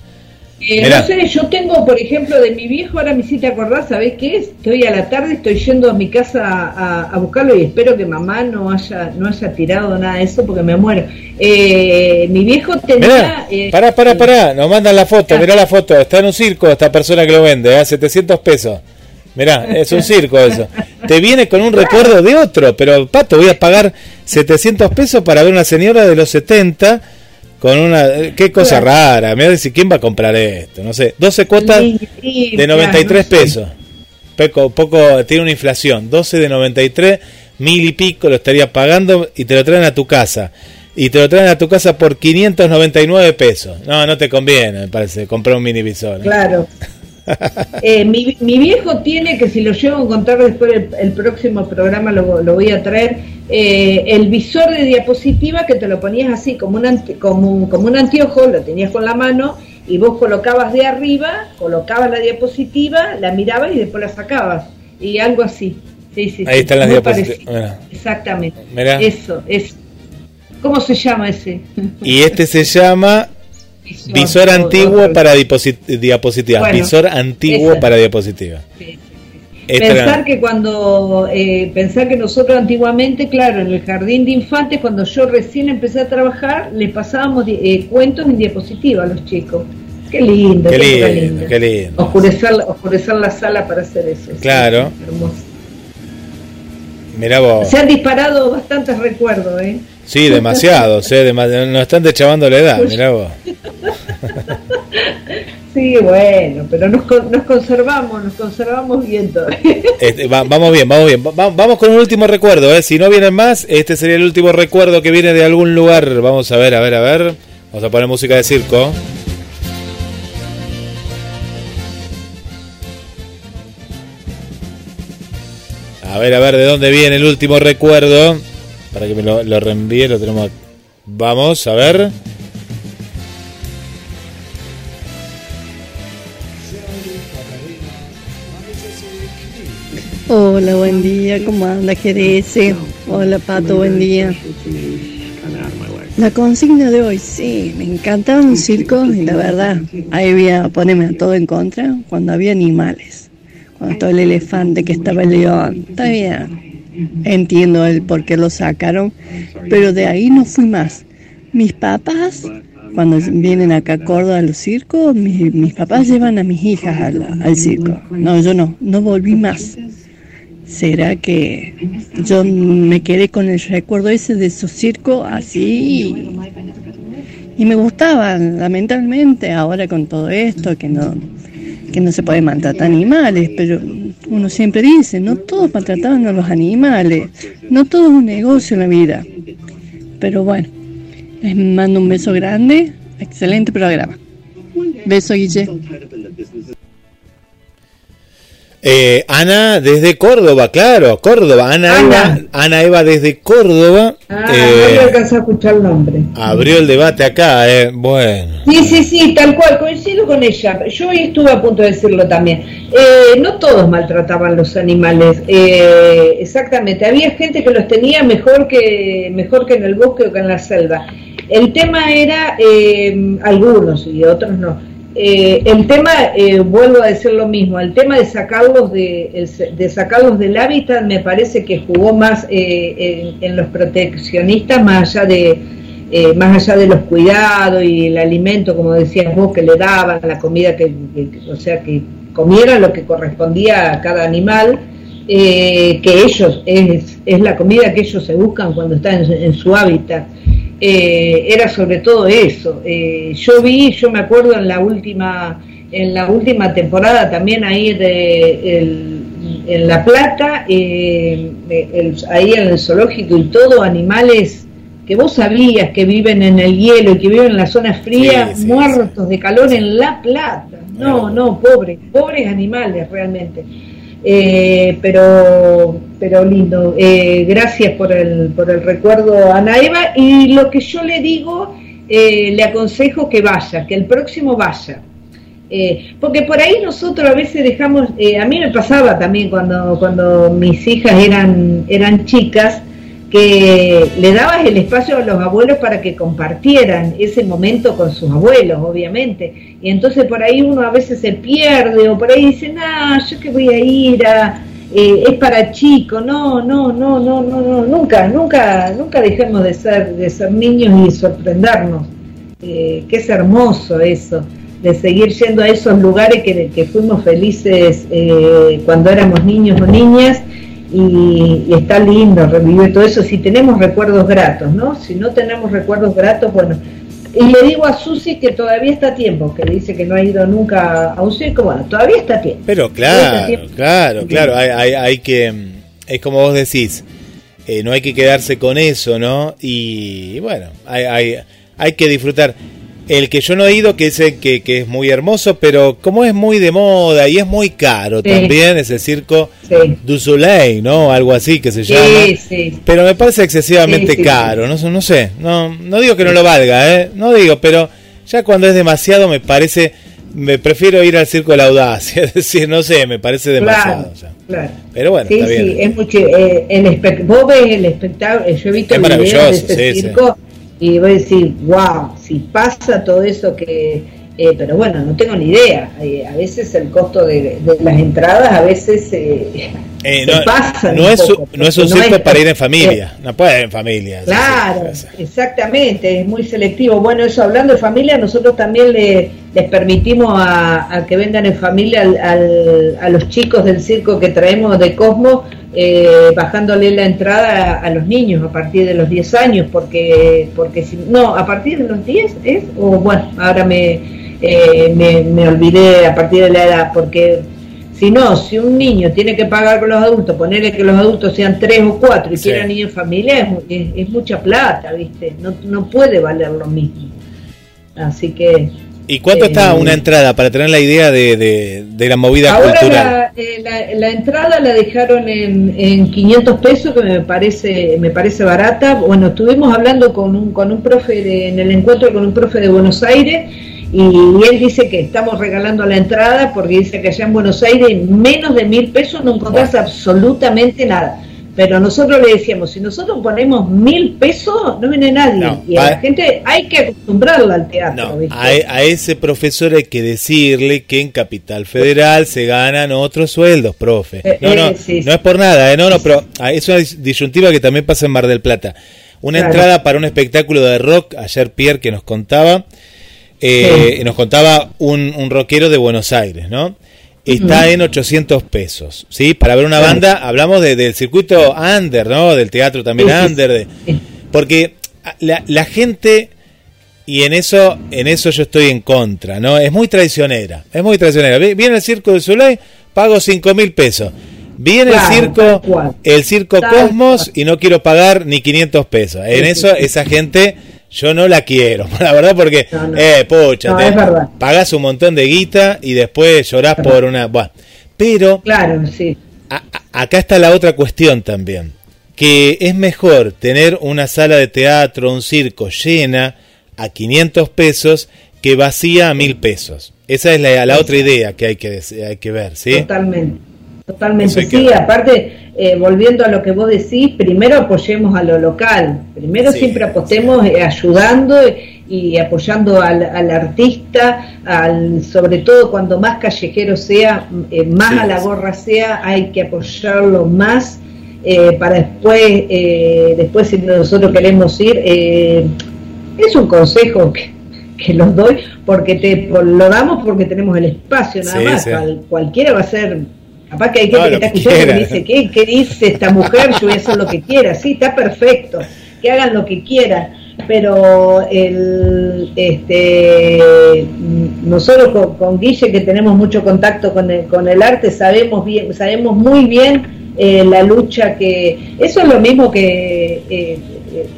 Eh, no sé, yo tengo, por ejemplo, de mi viejo, ahora me hiciste acordar, ¿sabés qué es? Que hoy a la tarde estoy yendo a mi casa a, buscarlo y espero que mamá no haya no haya tirado nada de eso porque me muero. Eh, mi viejo tenía... Eh, pará, pará, pará, nos mandan la foto, mirá la foto, está en un circo esta persona que lo vende, a 700 pesos. Mirá, <laughs> es un circo eso. Te viene con un recuerdo de otro, pero Pato, voy a pagar 700 pesos para ver una señora de los 70 con una... Qué cosa rara. Me voy a decir, ¿quién va a comprar esto? No sé. 12 cuotas de 93 pesos. Poco, poco, tiene una inflación. 12 de 93, mil y pico lo estaría pagando y te lo traen a tu casa. Y te lo traen a tu casa por 599 pesos. No, no te conviene, me parece, comprar un mini visor. Claro. Eh, mi, viejo tiene, que si lo llevo a encontrar después el, próximo programa lo, voy a traer, eh, el visor de diapositiva que te lo ponías así, como un, como, como un anteojo, lo tenías con la mano y vos colocabas de arriba, colocabas la diapositiva, la mirabas y después la sacabas. Y algo así. Sí, sí, Ahí están las diapositivas. Exactamente. Eso, es. ¿Cómo se llama ese? Y este se llama Visor, antiguo para diapositiva. visor antiguo para diapositiva. Pensar que cuando, eh, pensar que nosotros antiguamente, claro, en el jardín de infantes, cuando yo recién empecé a trabajar, les pasábamos eh, cuentos en diapositiva a los chicos. Qué lindo, qué, lindo, qué lindo. Oscurecer, oscurecer la sala para hacer eso. Claro. Mira vos. Se han disparado bastantes recuerdos, ¿eh? Sí, demasiado, ¿eh? nos están dechavando la edad, mirá vos. <laughs> Sí, bueno, pero nos, nos conservamos, nos conservamos bien todavía. Este, vamos bien, vamos bien. vamos con un último recuerdo, ¿eh? Si no vienen más, este sería el último recuerdo que viene de algún lugar. Vamos a ver, a ver, a ver. Vamos a poner música de circo. A ver, a ver, ¿de dónde viene el último recuerdo? Para que me lo, reenvíe, lo tenemos. Vamos, a ver. Hola, buen día, ¿cómo anda Jerez? Hola Pato, buen día. La consigna de hoy, sí, me encantaba un circo y la verdad, ahí voy a ponerme todo en contra cuando había animales. Cuando estaba el elefante, que estaba el león, está bien. Entiendo el por qué lo sacaron, pero de ahí no fui más. Mis papás cuando vienen acá a Córdoba a los circos, mis, papás llevan a mis hijas al, al, circo. No, yo no, no volví más. ¿Será que yo me quedé con el recuerdo ese de su circo así? Y me gustaban, lamentablemente, ahora con todo esto, que no, que no se puede maltratar animales, pero uno siempre dice, no todos maltrataban a los animales, no todo es un negocio en la vida. Pero bueno, les mando un beso grande, excelente programa. Beso, Guille. Eh, Ana desde Córdoba, claro, Córdoba. Ana, Ana. Eva, Ana Eva desde Córdoba. Ah, eh, no a escuchar el nombre. abrió el debate acá, eh. Bueno. Sí, sí, sí, tal cual, coincido con ella. Yo hoy estuve a punto de decirlo también. Eh, no todos maltrataban los animales, eh, exactamente. Había gente que los tenía mejor que mejor que en el bosque o que en la selva. El tema era eh, algunos y otros no. Eh, el tema, eh, vuelvo a decir lo mismo, el tema de sacarlos de, de sacarlos del hábitat me parece que jugó más eh, en, los proteccionistas más allá de eh, más allá de los cuidados y el alimento, como decías vos, que le daban, la comida que, o sea, que comieran lo que correspondía a cada animal, eh, que ellos, es, es la comida que ellos se buscan cuando están en su hábitat. Eh, era sobre todo eso. Eh, yo vi, yo me acuerdo en la última, en la última temporada también ahí de el- en La Plata, eh, el- ahí en el zoológico y todo, animales que vos sabías que viven en el hielo y que viven en las zonas frías, Sí, sí, muertos de calor en La Plata. No, no, pobres, pobres animales realmente. Eh, pero pero lindo. Eh, gracias por el, por el recuerdo, Ana Eva. Y lo que yo le digo, eh, le aconsejo que vaya, que el próximo vaya. Eh, porque por ahí nosotros a veces dejamos, eh, a mí me pasaba también cuando, cuando mis hijas eran, eran chicas, que le dabas el espacio a los abuelos para que compartieran ese momento con sus abuelos, obviamente. Y entonces por ahí uno a veces se pierde o por ahí dice, no, yo que voy a ir a... eh, es para chicos, no, no, no, no, no, no, nunca, nunca, nunca dejemos de ser, de ser niños y sorprendernos. Eh, que es hermoso eso, de seguir yendo a esos lugares que, que fuimos felices eh, cuando éramos niños o niñas y, y está lindo revivir todo eso si tenemos recuerdos gratos, ¿no? Si no tenemos recuerdos gratos, bueno. Y le digo a Susi que todavía está a tiempo, que dice que no ha ido nunca a un circo, bueno, todavía está a tiempo. Pero claro, claro, claro, hay, hay, hay que, mm, es como vos decís, eh, no hay que quedarse con eso, ¿no? Y bueno, hay, hay, hay que disfrutar. El que yo no he ido, que es el que, que es muy hermoso, pero como es muy de moda y es muy caro Sí. también, es el circo Sí. du Soleil, ¿no? Algo así que se llama. sí. Pero me parece excesivamente caro, no, sé- no sé, no, no digo que no lo valga, ¿eh? No digo, pero ya cuando es demasiado me parece, me prefiero ir al circo de la audacia, <laughs> es decir, no sé, me parece demasiado. Claro, ya. claro. Pero bueno, sí, está bien. sí, es mucho. eh, el vos ves el espectáculo, yo he visto Es de maravilloso, ese sí, circo y voy a decir, wow, si pasa todo eso que. eh, pero bueno, no tengo ni idea. Eh, a veces el costo de, de las entradas, a veces eh, Eh, se no, pasan no es, poco, no es un no circo para ir en familia, no puede ir en familia. Claro, sí. exactamente, es muy selectivo. Bueno, eso hablando de familia, nosotros también le, les permitimos a, a que vengan en familia al- al- a los chicos del circo que traemos de Cosmo, eh, bajándole la entrada a, a los niños a partir de los 10 años, porque, porque si, no, a partir de los 10 es, o bueno, ahora me, eh, me, me olvidé a partir de la edad, porque si no, si un niño tiene que pagar con los adultos, ponerle que los adultos sean tres o cuatro y Sí. quieran niños en familia, es, es, es mucha plata, ¿viste? No, no puede valer lo mismo. Así que. ¿Y cuánto Eh, está una entrada para tener la idea de, de, de la movida Ahora cultural? la, eh, la- la entrada la dejaron en, en 500 pesos, que me parece me parece barata. Bueno, estuvimos hablando con un, con un profe de- en el encuentro con un profe de Buenos Aires y, él dice que estamos regalando la entrada porque dice que allá en Buenos Aires en menos de mil pesos no encontrás absolutamente nada. Pero nosotros le decíamos, si nosotros ponemos mil pesos, no viene nadie. No, y a la gente hay que acostumbrarla al teatro. No, ¿viste? a, e, a ese profesor hay que decirle que en Capital Federal se ganan otros sueldos, profe. Eh, No, no, eh, sí, no es por nada, ¿eh? no, no, pero ah, es una dis- disyuntiva que también pasa en Mar del Plata. Una Claro. entrada para un espectáculo de rock, ayer Pierre que nos contaba, eh, nos contaba un, un rockero de Buenos Aires, ¿no? Está en 800 pesos, ¿sí? Para ver una banda, hablamos de- del circuito under, ¿no? Del teatro también under, de, porque la, la gente y en eso en eso yo estoy en contra no es muy traicionera es muy traicionera. Vi- viene el circo de Soleil pago cinco mil pesos. Viene Claro, el circo cual. el circo Cosmos y no quiero pagar ni 500 pesos. En eso esa gente yo no la quiero <laughs> la verdad porque No, no. eh pucha No, te- es verdad. pagás un montón de guita y después llorás por una bueno Pero Claro, sí. acá está la otra cuestión también, que es mejor tener una sala de teatro, un circo llena a 500 pesos que vacía a 1000 pesos. Esa es la, la otra idea que hay que, hay que ver, ¿sí? Totalmente. Totalmente, que sí. ver. Aparte, eh, volviendo a lo que vos decís, primero apoyemos a lo local. Primero Sí, siempre apostemos eh, ayudando y apoyando al, al artista, al, sobre todo cuando más callejero sea, eh, más Sí, a la gorra sea, hay que apoyarlo más para después, eh, después si nosotros queremos ir, es un consejo que, que los doy porque te lo damos porque tenemos el espacio nada más. cualquiera va a ser. Capaz que hay gente que está que escuchando y dice, ¿qué, ¿qué dice esta mujer? Yo voy a hacer lo que quiera. Sí, está perfecto. Que hagan lo que quieran. Pero el, este, nosotros con, con Guille, que tenemos mucho contacto con el, con el arte, sabemos bien, sabemos muy bien eh, la lucha que eso es lo mismo que eh,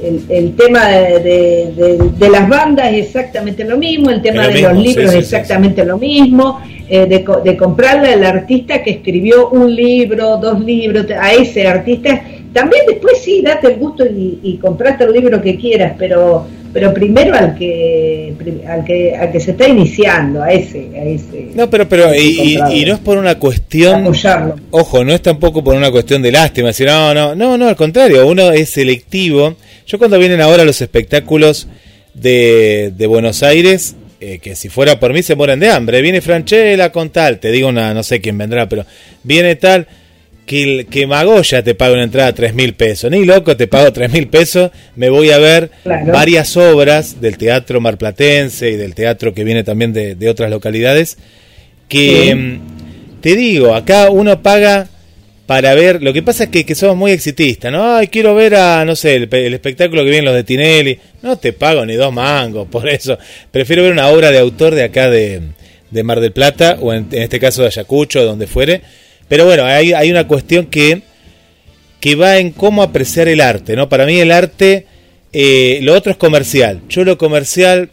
el, el tema de, de- de- de las bandas es exactamente lo mismo el tema lo de mismo, los libros sí, es sí, exactamente lo mismo eh, de, de comprarle al artista que escribió un libro dos libros a ese artista. También después sí date el gusto y, y comprate el libro que quieras pero pero primero al que al que al que se está iniciando a ese a ese No, pero, pero y, no es por una cuestión, apoyarlo. ojo, no es tampoco por una cuestión de lástima, decir, no, no, no, no, al contrario, uno es selectivo. Yo cuando vienen ahora los espectáculos de, de Buenos Aires, eh, que si fuera por mí se mueren de hambre, viene Franchella con tal, te digo una, no sé quién vendrá, pero viene tal, que, que Magoya te paga una entrada a tres mil pesos, ni loco te pago tres mil pesos, me voy a ver Claro. varias obras del teatro marplatense y del teatro que viene también de, de otras localidades, que Sí. mm, te digo, acá uno paga para ver, lo que pasa es que, que somos muy exitistas, ¿no? Ay, quiero ver a, no sé, el, pe- el espectáculo que vienen los de Tinelli, no te pago ni dos mangos, por eso, prefiero ver una obra de autor de acá de, de Mar del Plata, o en, en este caso de Ayacucho, donde fuere, pero bueno, hay, hay una cuestión que, que va en cómo apreciar el arte, ¿no? Para mí el arte, eh, lo otro es comercial, yo lo comercial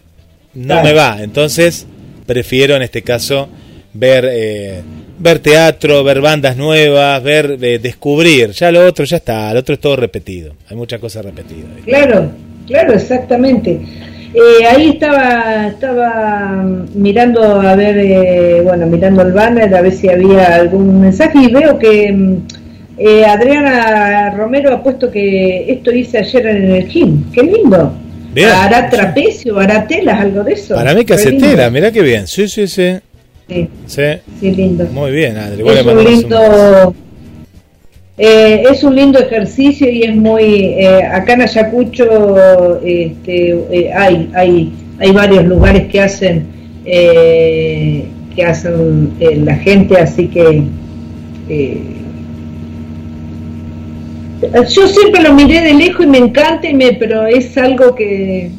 no Claro. me va, entonces prefiero en este caso ver eh, ver teatro, ver bandas nuevas, ver eh, descubrir, ya lo otro ya está, lo otro es todo repetido, hay muchas cosas repetidas. Claro, claro, exactamente. Eh, ahí estaba, estaba mirando a ver, eh, bueno, mirando el banner a ver si había algún mensaje y veo que mm, eh, Adriana Romero ha puesto que esto hice ayer en el gym. Qué lindo. Bien. Hará trapecio, hará telas, algo de eso. Para mí que hace tela, mirá qué bien, sí, sí, sí, Sí, sí, sí, lindo. muy bien, Adri, Es un lindo, eh, es un lindo ejercicio y es muy eh, acá en Ayacucho este, eh, hay hay hay varios lugares que hacen eh, que hacen la gente así que eh, yo siempre lo miré de lejos y me encanta y me pero es algo que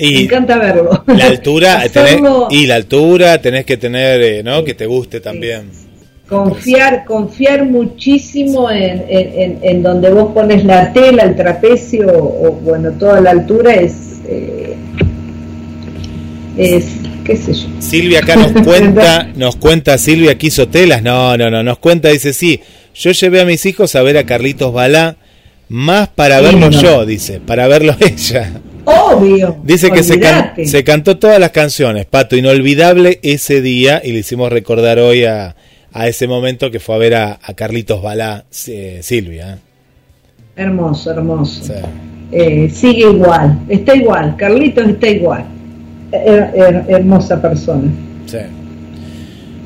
me y encanta verlo la altura, <laughs> tenés, y la altura tenés que tener, eh, ¿no? Que te guste también. confiar confiar muchísimo en, en, en- donde vos pones la tela, el trapecio o bueno toda la altura es eh, es qué sé yo Silvia acá nos <laughs> cuenta, nos cuenta Silvia que hizo telas, no, no, no, nos cuenta, dice, sí, yo llevé a mis hijos a ver a Carlitos Balá, más para verlo Lindo. yo, dice, para verlo <laughs> ella. Obvio Dice que se, can- olvidate. se cantó todas las canciones, Pato, inolvidable ese día, y le hicimos recordar hoy a, a ese momento que fue a ver a, a Carlitos Balá, eh, Silvia. ¿eh? hermoso hermoso Sí. Eh, sigue igual está igual Carlitos está igual Her- her- hermosa persona Sí.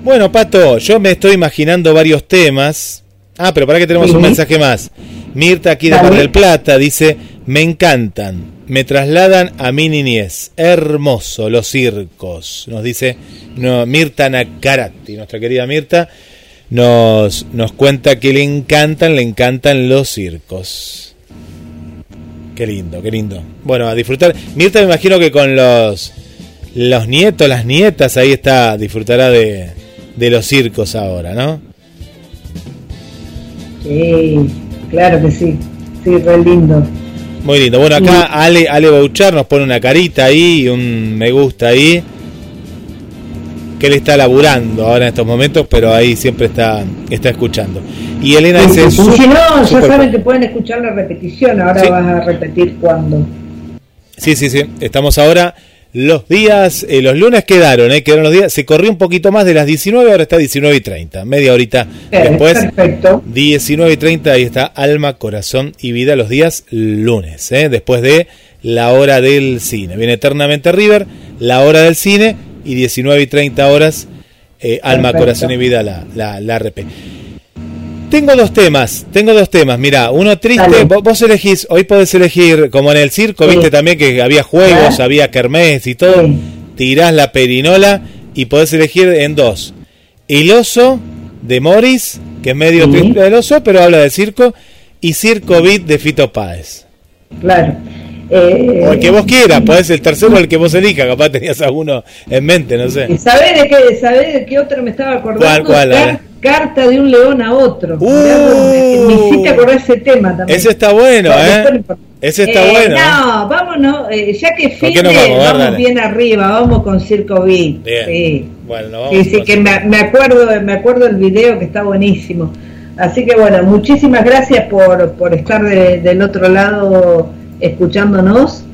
Bueno, Pato, yo me estoy imaginando varios temas. Ah, pero para que tenemos Sí. un mensaje más. Mirta aquí de. Mar del Plata dice, me encantan, me trasladan a mi niñez. Hermoso los circos. Nos dice no, Mirta Nakarati, nuestra querida Mirta, nos, nos cuenta que le encantan, le encantan los circos. Qué lindo, qué lindo. Bueno, a disfrutar. Mirta me imagino que con los los nietos, las nietas, ahí está, disfrutará de, de los circos ahora, ¿no? sí claro que sí sí re lindo Muy lindo. Bueno, acá Ale, Ale Bouchar nos pone una carita ahí y un me gusta ahí. que él está laburando ahora en estos momentos, pero ahí siempre está, está escuchando. Y Elena dice... Si no, ya super- saben que pueden escuchar la repetición, ahora Sí. vas a repetir cuando. Sí, sí, sí. Estamos ahora los días, eh, los lunes quedaron, eh, quedaron los días. Se corrió un poquito más de las 19, ahora está 19 y 30. Media horita después. Perfecto. 19 y 30, ahí está Alma, Corazón y Vida los días lunes, eh, después de la hora del cine. Viene Eternamente River, la hora del cine y 19 y 30 horas eh, Alma, Perfecto. Corazón y Vida, la, la, la RP. Tengo dos temas, tengo dos temas. Mira, uno triste, vos, vos elegís, hoy podés elegir, como en el circo, Sí. viste también que había juegos, Ah. había kermés y todo. Sí. Tirás la perinola y podés elegir en dos. El oso de Morris, que es medio Sí. triste del oso, pero habla de circo, y Circo Beat de Fito Páez. Claro. Eh, O el que vos quieras, podés el tercero o el que vos elijas, capaz tenías alguno en mente, no ¿Y sé. sabés de qué, sabés de qué otro me estaba acordando? ¿Cuál, cuál? Carta de un león a otro. Uh. Me, me hiciste acordar ese tema también. Ese está bueno, ¿eh? Ese está Eh, bueno. ¿eh? No, vámonos, eh, ya que ¿Con fin vamos? Dale. bien arriba, vamos con Circo Beat. Bien. Sí. Bueno, vamos Sí, que me, me acuerdo, me acuerdo el video que está buenísimo. Así que bueno, muchísimas gracias por, por estar de- del otro lado escuchándonos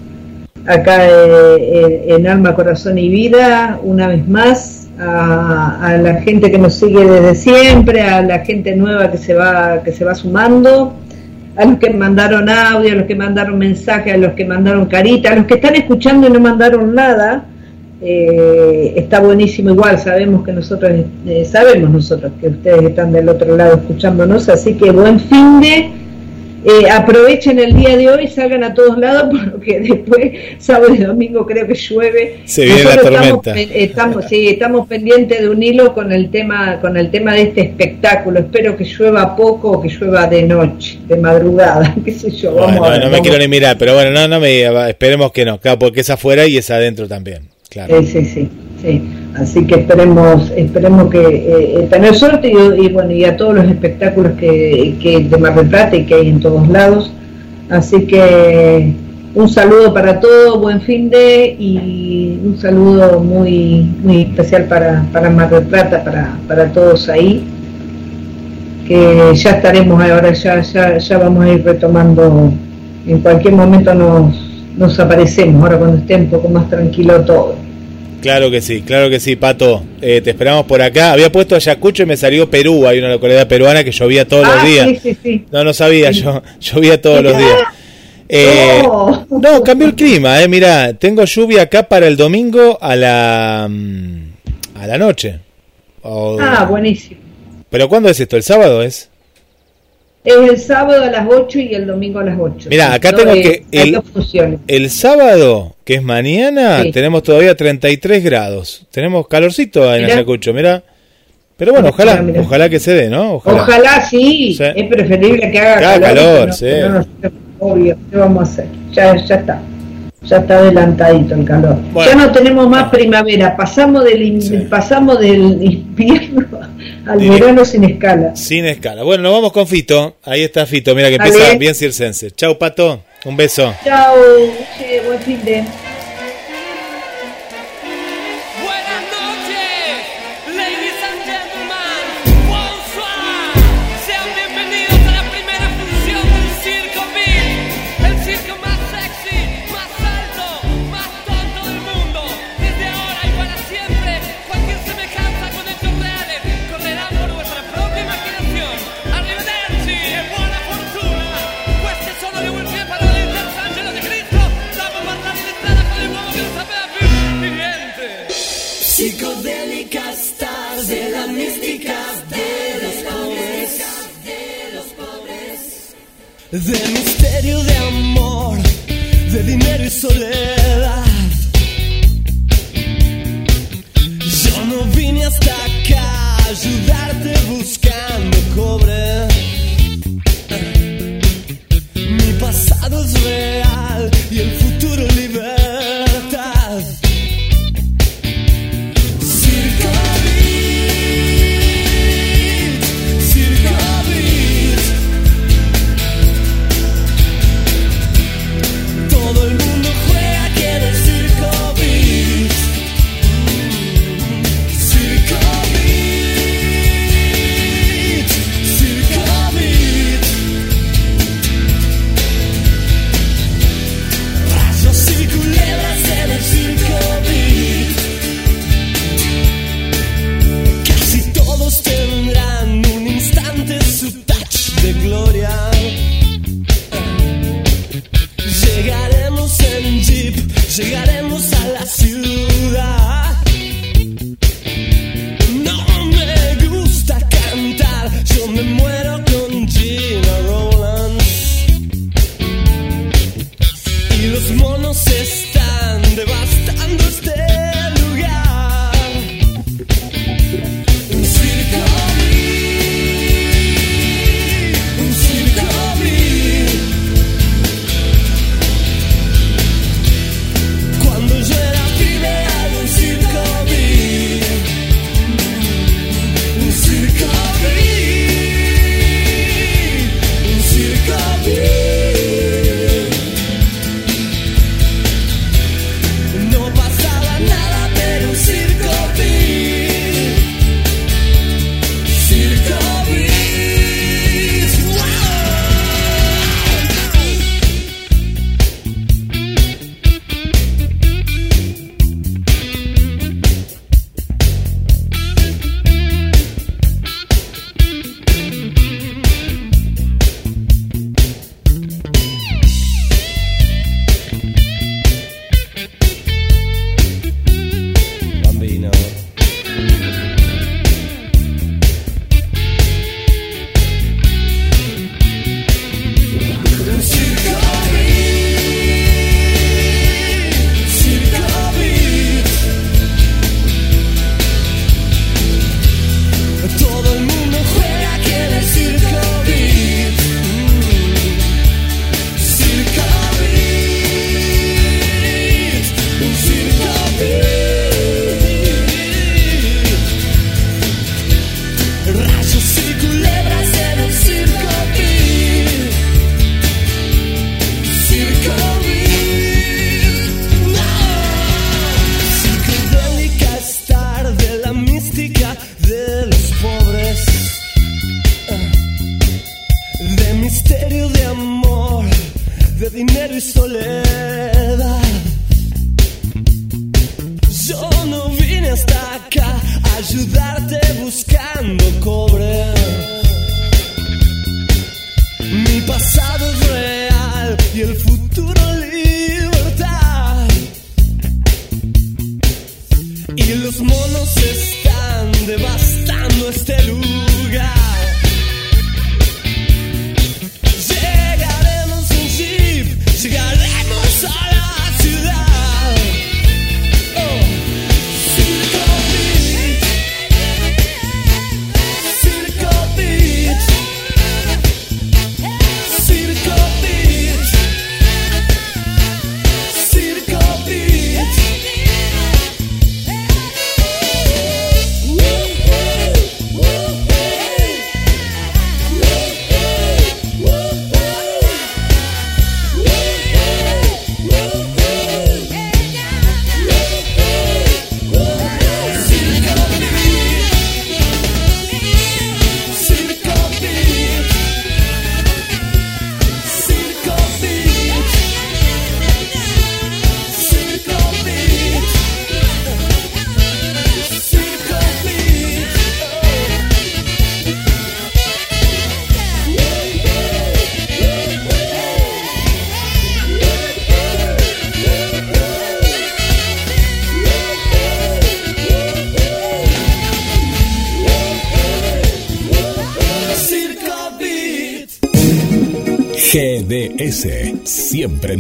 acá eh, en Alma, Corazón y Vida, una vez más, a, a la gente que nos sigue desde siempre, a la gente nueva que se va, que se va sumando, a los que mandaron audio, a los que mandaron mensajes, a los que mandaron carita, a los que están escuchando y no mandaron nada, eh, está buenísimo. Igual, sabemos que nosotros, eh, sabemos nosotros que ustedes están del otro lado escuchándonos, así que buen fin de, eh, aprovechen el día de hoy, salgan a todos lados, <laughs> porque después, sábado y domingo creo que llueve. Se viene la tormenta. Estamos, estamos, sí, estamos pendientes de un hilo con el tema, con el tema de este espectáculo. Espero que llueva poco o que llueva de noche, de madrugada, <laughs> qué sé yo. Vamos Bueno, a ver, no me vamos. quiero ni mirar, pero bueno, no, no me esperemos que no, claro, porque es afuera y es adentro también, claro. Sí, sí, sí, sí. Así que esperemos, esperemos que eh, eh, tener suerte y, y, bueno y a todos los espectáculos que, que de Mar del Plata y que hay en todos lados. Así que un saludo para todos, buen fin de y un saludo muy muy especial para, para Mar del Plata, para, para todos ahí. Que ya estaremos ahora, ya, ya, ya vamos a ir retomando, en cualquier momento nos, nos aparecemos, ahora cuando esté un poco más tranquilo todo. Claro que sí, claro que sí, Pato. Eh, te esperamos por acá. Había puesto Ayacucho y me salió Perú. Hay una localidad peruana que llovía todos Ah, los días. sí, sí, sí. No, no sabía, yo <laughs> llovía todos los días. <laughs> Eh, Oh. no, cambió el clima, eh. Mira, tengo lluvia acá para el domingo a la mm, a la noche. Ah, buenísimo. Pero ¿cuándo es esto? ¿El sábado es? Es el sábado a las 8 y el domingo a las 8. Mira, acá No, tengo eh, que el, el sábado, que es mañana, Sí. tenemos todavía 33 grados. Tenemos calorcito en. Ayacucho, mira. Pero bueno, ojalá, Mirá, mirá. ojalá que se dé, ¿no? Ojalá. Ojalá sí, Sí. es preferible que haga Que haga calor. calor, no- sí. no obvio, ¿qué vamos a hacer? Ya, ya está. Ya está adelantadito el calor. Bueno. ya no tenemos más primavera, pasamos del, Sí. pasamos del invierno <laughs> al verano sin escala. Sin escala. Bueno, nos vamos con Fito. Ahí está Fito, mira que Dale. empieza bien circense. Chau, Pato. Un beso. Chao, che, buen fin de. De misterio de amor, de dinero y soledad. Yo no vine hasta acá a ayudarte buscando cobre. Mi pasado es real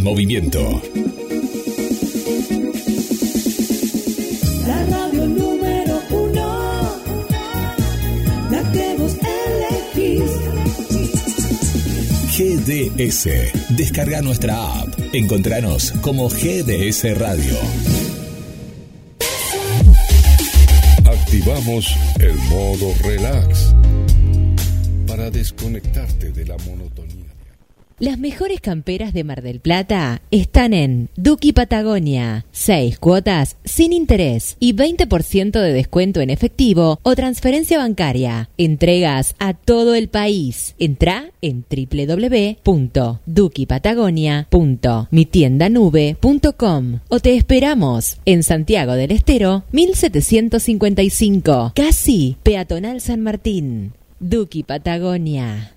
en movimiento. La radio número uno, la que vos elegís. GDS, descarga nuestra app. Encontranos como GDS Radio. Activamos el modo relax para desconectarte de la monotonía. Las mejores camperas de Mar del Plata están en Duki Patagonia. 6 cuotas sin interés y 20% de descuento en efectivo o transferencia bancaria. Entregas a todo el país. Entra en www.dukipatagonia.mitiendanube.com o te esperamos en Santiago del Estero 1755, casi peatonal San Martín. Duki Patagonia.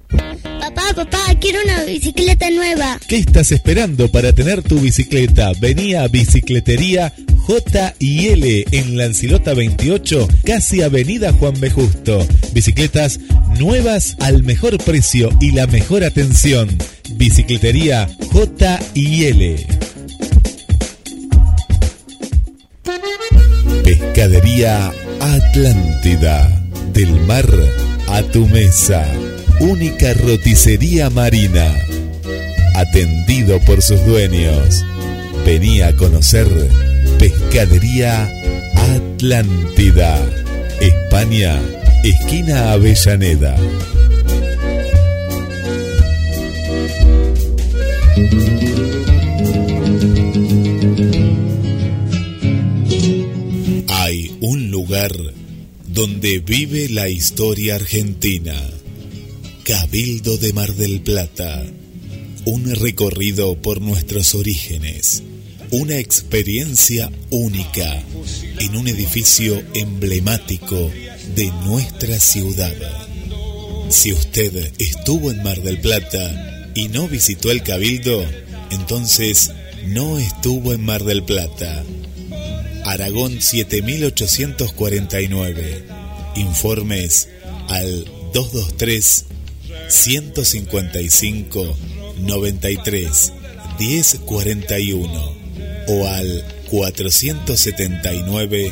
Papá, papá, quiero una bicicleta nueva. ¿Qué estás esperando para tener tu bicicleta? Vení a Bicicletería J y L en Lancilota 28, casi Avenida Juan B. Justo. Bicicletas nuevas al mejor precio y la mejor atención. Bicicletería J L. Pescadería Atlántida. Del mar a tu mesa. Única roticería marina. Atendido por sus dueños. Vení a conocer Pescadería Atlántida. España, esquina Avellaneda. Hay un lugar donde vive la historia argentina. Cabildo de Mar del Plata. Un recorrido por nuestros orígenes. Una experiencia única en un edificio emblemático de nuestra ciudad. Si usted estuvo en Mar del Plata y no visitó el Cabildo, entonces no estuvo en Mar del Plata. Aragón 7849. Informes al 223 155 93 1041 o al 479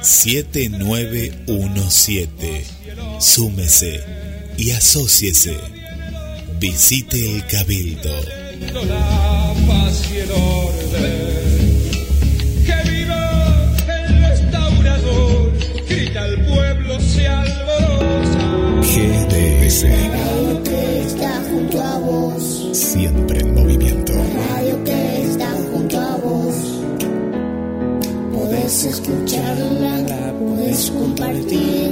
7917. Súmese y asóciese. Visite el Cabildo. la paz y el orden. Que viva el restaurador, grita el pueblo, se alborosa. GDS, junto a vos. siempre en movimiento. Radio que está junto a vos. Podés escucharla, podés compartir. La